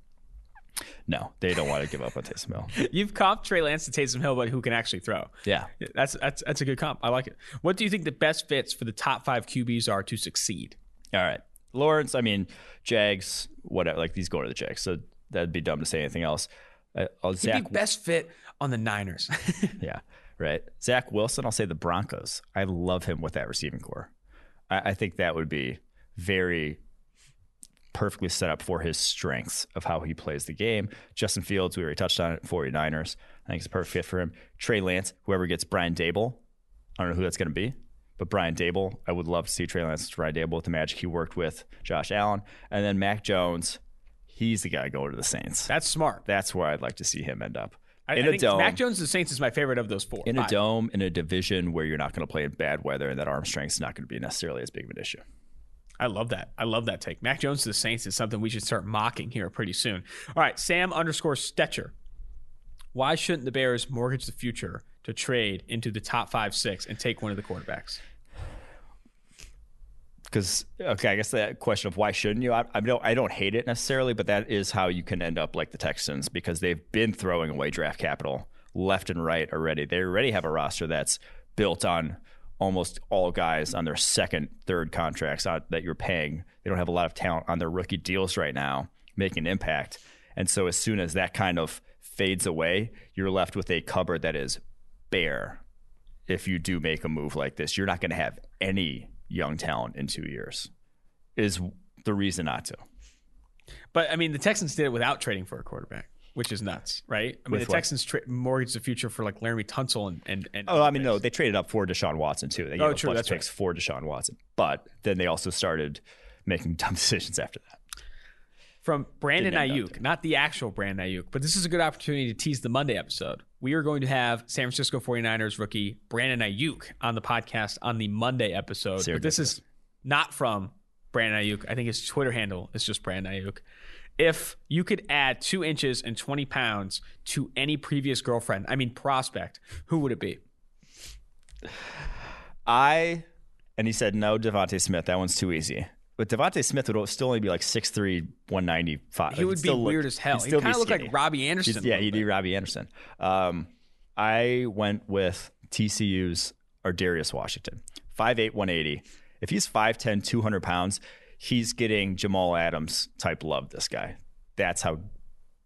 No, they don't want to give up on Taysom Hill. You've comped Trey Lance to Taysom Hill, but who can actually throw? Yeah, That's that's that's a good comp. I like it. What do you think the best fits for the top five QBs are to succeed? All right. Lawrence, I mean, Jags, whatever. Like these going to the Jags, so that'd be dumb to say anything else. Uh, I'll- He'd Zach, be best fit on the Niners. yeah, right. Zach Wilson, I'll say the Broncos. I love him with that receiving corps. I, I think that would be very perfectly set up for his strengths of how he plays the game. Justin Fields, we already touched on it, 49ers. I think it's a perfect fit for him. Trey Lance, whoever gets Brian Daboll, I don't know who that's going to be, but Brian Daboll, I would love to see Trey Lance, Brian Daboll with the magic he worked with Josh Allen. And then Mac Jones, he's the guy going to the Saints. That's smart. That's where I'd like to see him end up. I, in I a think dome. Mac Jones to the Saints is my favorite of those four. in a dome, in a division where you're not going to play in bad weather and that arm strength is not going to be necessarily as big of an issue. I love that. I love that take. Mac Jones to the Saints is something we should start mocking here pretty soon. All right, Sam underscore Stetcher. Why shouldn't the Bears mortgage the future to trade into the top five, six, and take one of the quarterbacks? Because okay, I guess that question of why shouldn't you? I, I don't I don't hate it necessarily, but that is how you can end up like the Texans because they've been throwing away draft capital left and right already. They already have a roster that's built on almost all guys on their second, third contracts that you're paying. They don't have a lot of talent on their rookie deals right now, making an impact. And so as soon as that kind of fades away, you're left with a cupboard that is bare. If you do make a move like this, you're not going to have any young talent in two years. Is the reason not to. But I mean, the Texans did it without trading for a quarterback, which is nuts, right? I mean, With the what? Texans tra- mortgaged the future for like Laremy Tunsil and and, and Oh, I mean, no, they traded up for Deshaun Watson too. They gave Oh, a true, bunch that's of picks for Deshaun Watson, but then they also started making dumb decisions after that. From Brandon Aiyuk, not the actual Brandon Aiyuk, but this is a good opportunity to tease the Monday episode. We are going to have San Francisco 49ers rookie Brandon Aiyuk on the podcast on the Monday episode. But this is not from Brandon Aiyuk. I think his Twitter handle is just Brandon Ayuk. If you could add two inches and 20 pounds to any previous girlfriend, I mean prospect, who would it be? I and he said no, DeVonta Smith. That one's too easy. But DeVonta Smith would still only be like 6'3", 195. He would be weird as hell. He kind of look like Robbie Anderson. He's- yeah, he'd bit. be Robbie Anderson. Um, I went with TCU's or Darius Washington, 5'8", 180. If he's 5'10", 200 pounds, he's getting Jamal Adams type love. This guy. That's how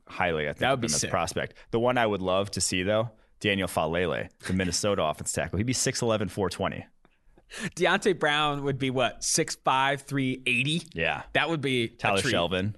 highly I think That would of be him as a sick. prospect. The one I would love to see though, Daniel Faalele, the Minnesota offense tackle. He'd be 6'11", 420. Deonte Brown would be what, 6'5", 380? Yeah. That would be Tyler. Shelvin.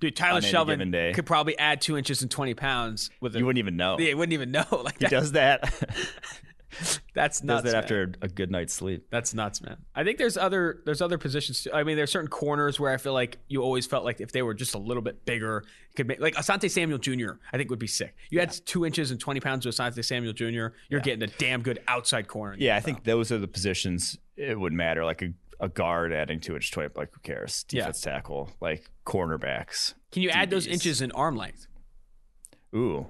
Dude, Tyler on any given Shelvin day. could probably add two inches and twenty pounds with a, You wouldn't even know. Yeah, you wouldn't even know. Like He that, does that. that's does nuts. that man. after a good night's sleep. That's nuts, man. I think there's other there's other positions. Too. I mean, there's certain corners where I feel like you always felt like if they were just a little bit bigger, could make like Asante Samuel Jr. I think would be sick. You add two inches and twenty pounds to Asante Samuel Jr. You're getting a damn good outside corner. Yeah, I think those are the positions it would matter. Like a, a guard adding two inch twenty, like who cares? Yeah. Defense tackle, like cornerbacks. Can you add those inches in arm length? Ooh,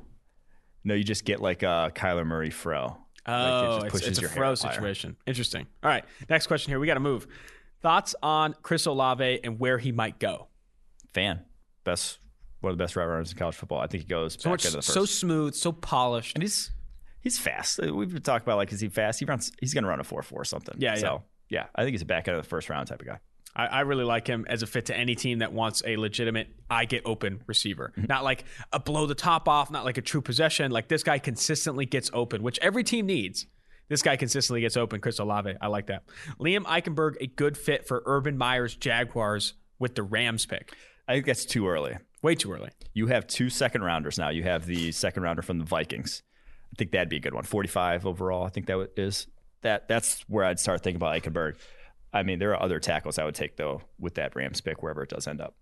no, you just get like a Kyler Murray fro. Oh, Like, it just it's, it's a your hair fro higher. situation. Interesting. All right, next question here. We got to move. Thoughts on Chris Olave and where he might go? Fan, best one of the best route runners in college football. I think he goes So back much, into the first. so smooth, so polished. and he's he's fast. Uh, We've been talking about like is he fast? He runs. He's gonna run a four four or something. Yeah, So yeah, I think he's a back end of the first round type of guy. I, I really like him as a fit to any team that wants a legitimate I get open receiver. Mm-hmm. Not like a blow the top off, not like a true possession. Like this guy consistently gets open, which every team needs. This guy consistently gets open. Chris Olave. I like that. Liam Eichenberg, a good fit for Urban Meyer's Jaguars with the Rams pick. I think that's too early. Way too early. You have two second rounders now. You have the second rounder from the Vikings. I think that'd be a good one. 45 overall. I think that is that. That's where I'd start thinking about Eichenberg. I mean, there are other tackles I would take though with that Rams pick wherever it does end up.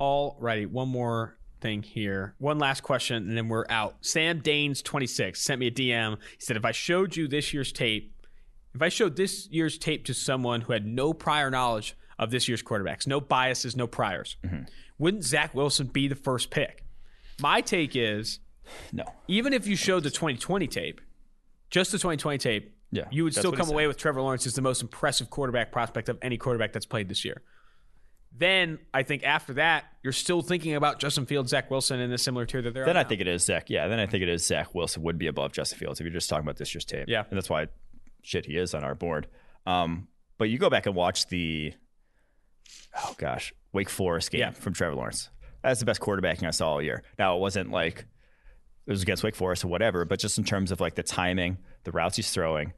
Alrighty, one more thing here. One last question, and then we're out. Sam Danes, 26, sent me a DM. He said, If I showed you this year's tape, if I showed this year's tape to someone who had no prior knowledge of this year's quarterbacks, no biases, no priors, mm-hmm. wouldn't Zach Wilson be the first pick? My take is No. even if you showed the 2020 tape, just the 2020 tape, Yeah, you would still come away with Trevor Lawrence as the most impressive quarterback prospect of any quarterback that's played this year. Then I think after that, you're still thinking about Justin Fields, Zach Wilson in a similar tier that they're Then I now. think it is Zach. Yeah, then I think it is Zach Wilson would be above Justin Fields if you're just talking about this year's tape. Yeah. and that's why shit he is on our board. Um, But you go back and watch the oh gosh, Wake Forest game Yeah. from Trevor Lawrence. That's the best quarterbacking I saw all year. Now it wasn't like it was against Wake Forest or whatever, but just in terms of like the timing, the routes he's throwing,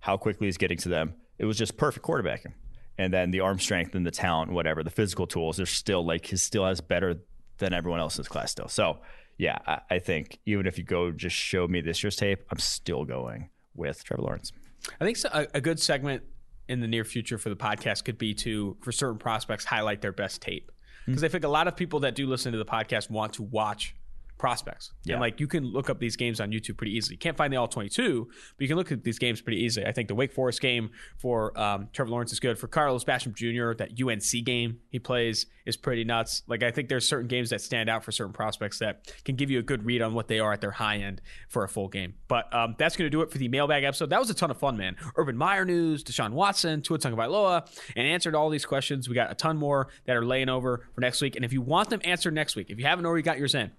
how quickly he's getting to them, it was just perfect quarterbacking. And then the arm strength and the talent, whatever, the physical tools, they're still like he still has better than everyone else in his class still. So yeah, I, I think even if you go just show me this year's tape, I'm still going with Trevor Lawrence. I think so, a, a good segment in the near future for the podcast could be to, for certain prospects, highlight their best tape. Hmm. Because I think a lot of people that do listen to the podcast want to watch prospects. Yeah. And like you can look up these games on YouTube pretty easily. You can't find the all 22, but you can look at these games pretty easily. I think the Wake Forest game for um, Trevor Lawrence is good. For Carlos Basham Jr., that UNC game he plays is pretty nuts. Like I think there's certain games that stand out for certain prospects that can give you a good read on what they are at their high end for a full game. But um, that's going to do it for the mailbag episode. That was a ton of fun, man. Urban Meyer news, Deshaun Watson, Tua Tagovailoa, and answered all these questions. We got a ton more that are laying over for next week. And if you want them answered next week, if you haven't already got yours in,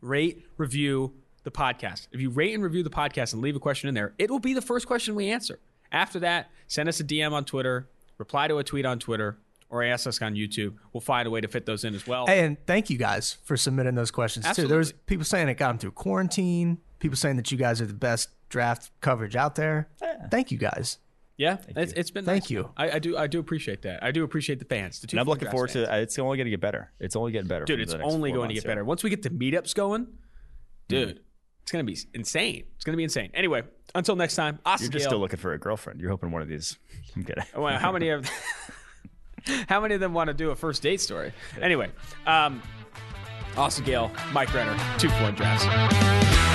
rate, review the podcast. If you rate and review the podcast and leave a question in there, it will be the first question we answer. After that, send us a DM on Twitter, reply to a tweet on Twitter, or ask us on YouTube. We'll find a way to fit those in as well. And thank you guys for submitting those questions too. There was people saying it got them through quarantine. People saying that you guys are the best draft coverage out there. Thank you guys. Yeah, it's, it's been Thank nice. you. I, I do I do appreciate that. I do appreciate the fans. The two And I'm looking forward fans. to it's only going to get better. It's only getting better. Dude, it's only going to get here. better. Once we get the meetups going, dude, it's going to be insane. It's going to be insane. Anyway, until next time, Austin You're just Gayle. still looking for a girlfriend. You're hoping one of these. I'm kidding. Well, how many of how many of them want to do a first date story? Anyway, um, Austin Gayle, Mike Renner, two for one drafts.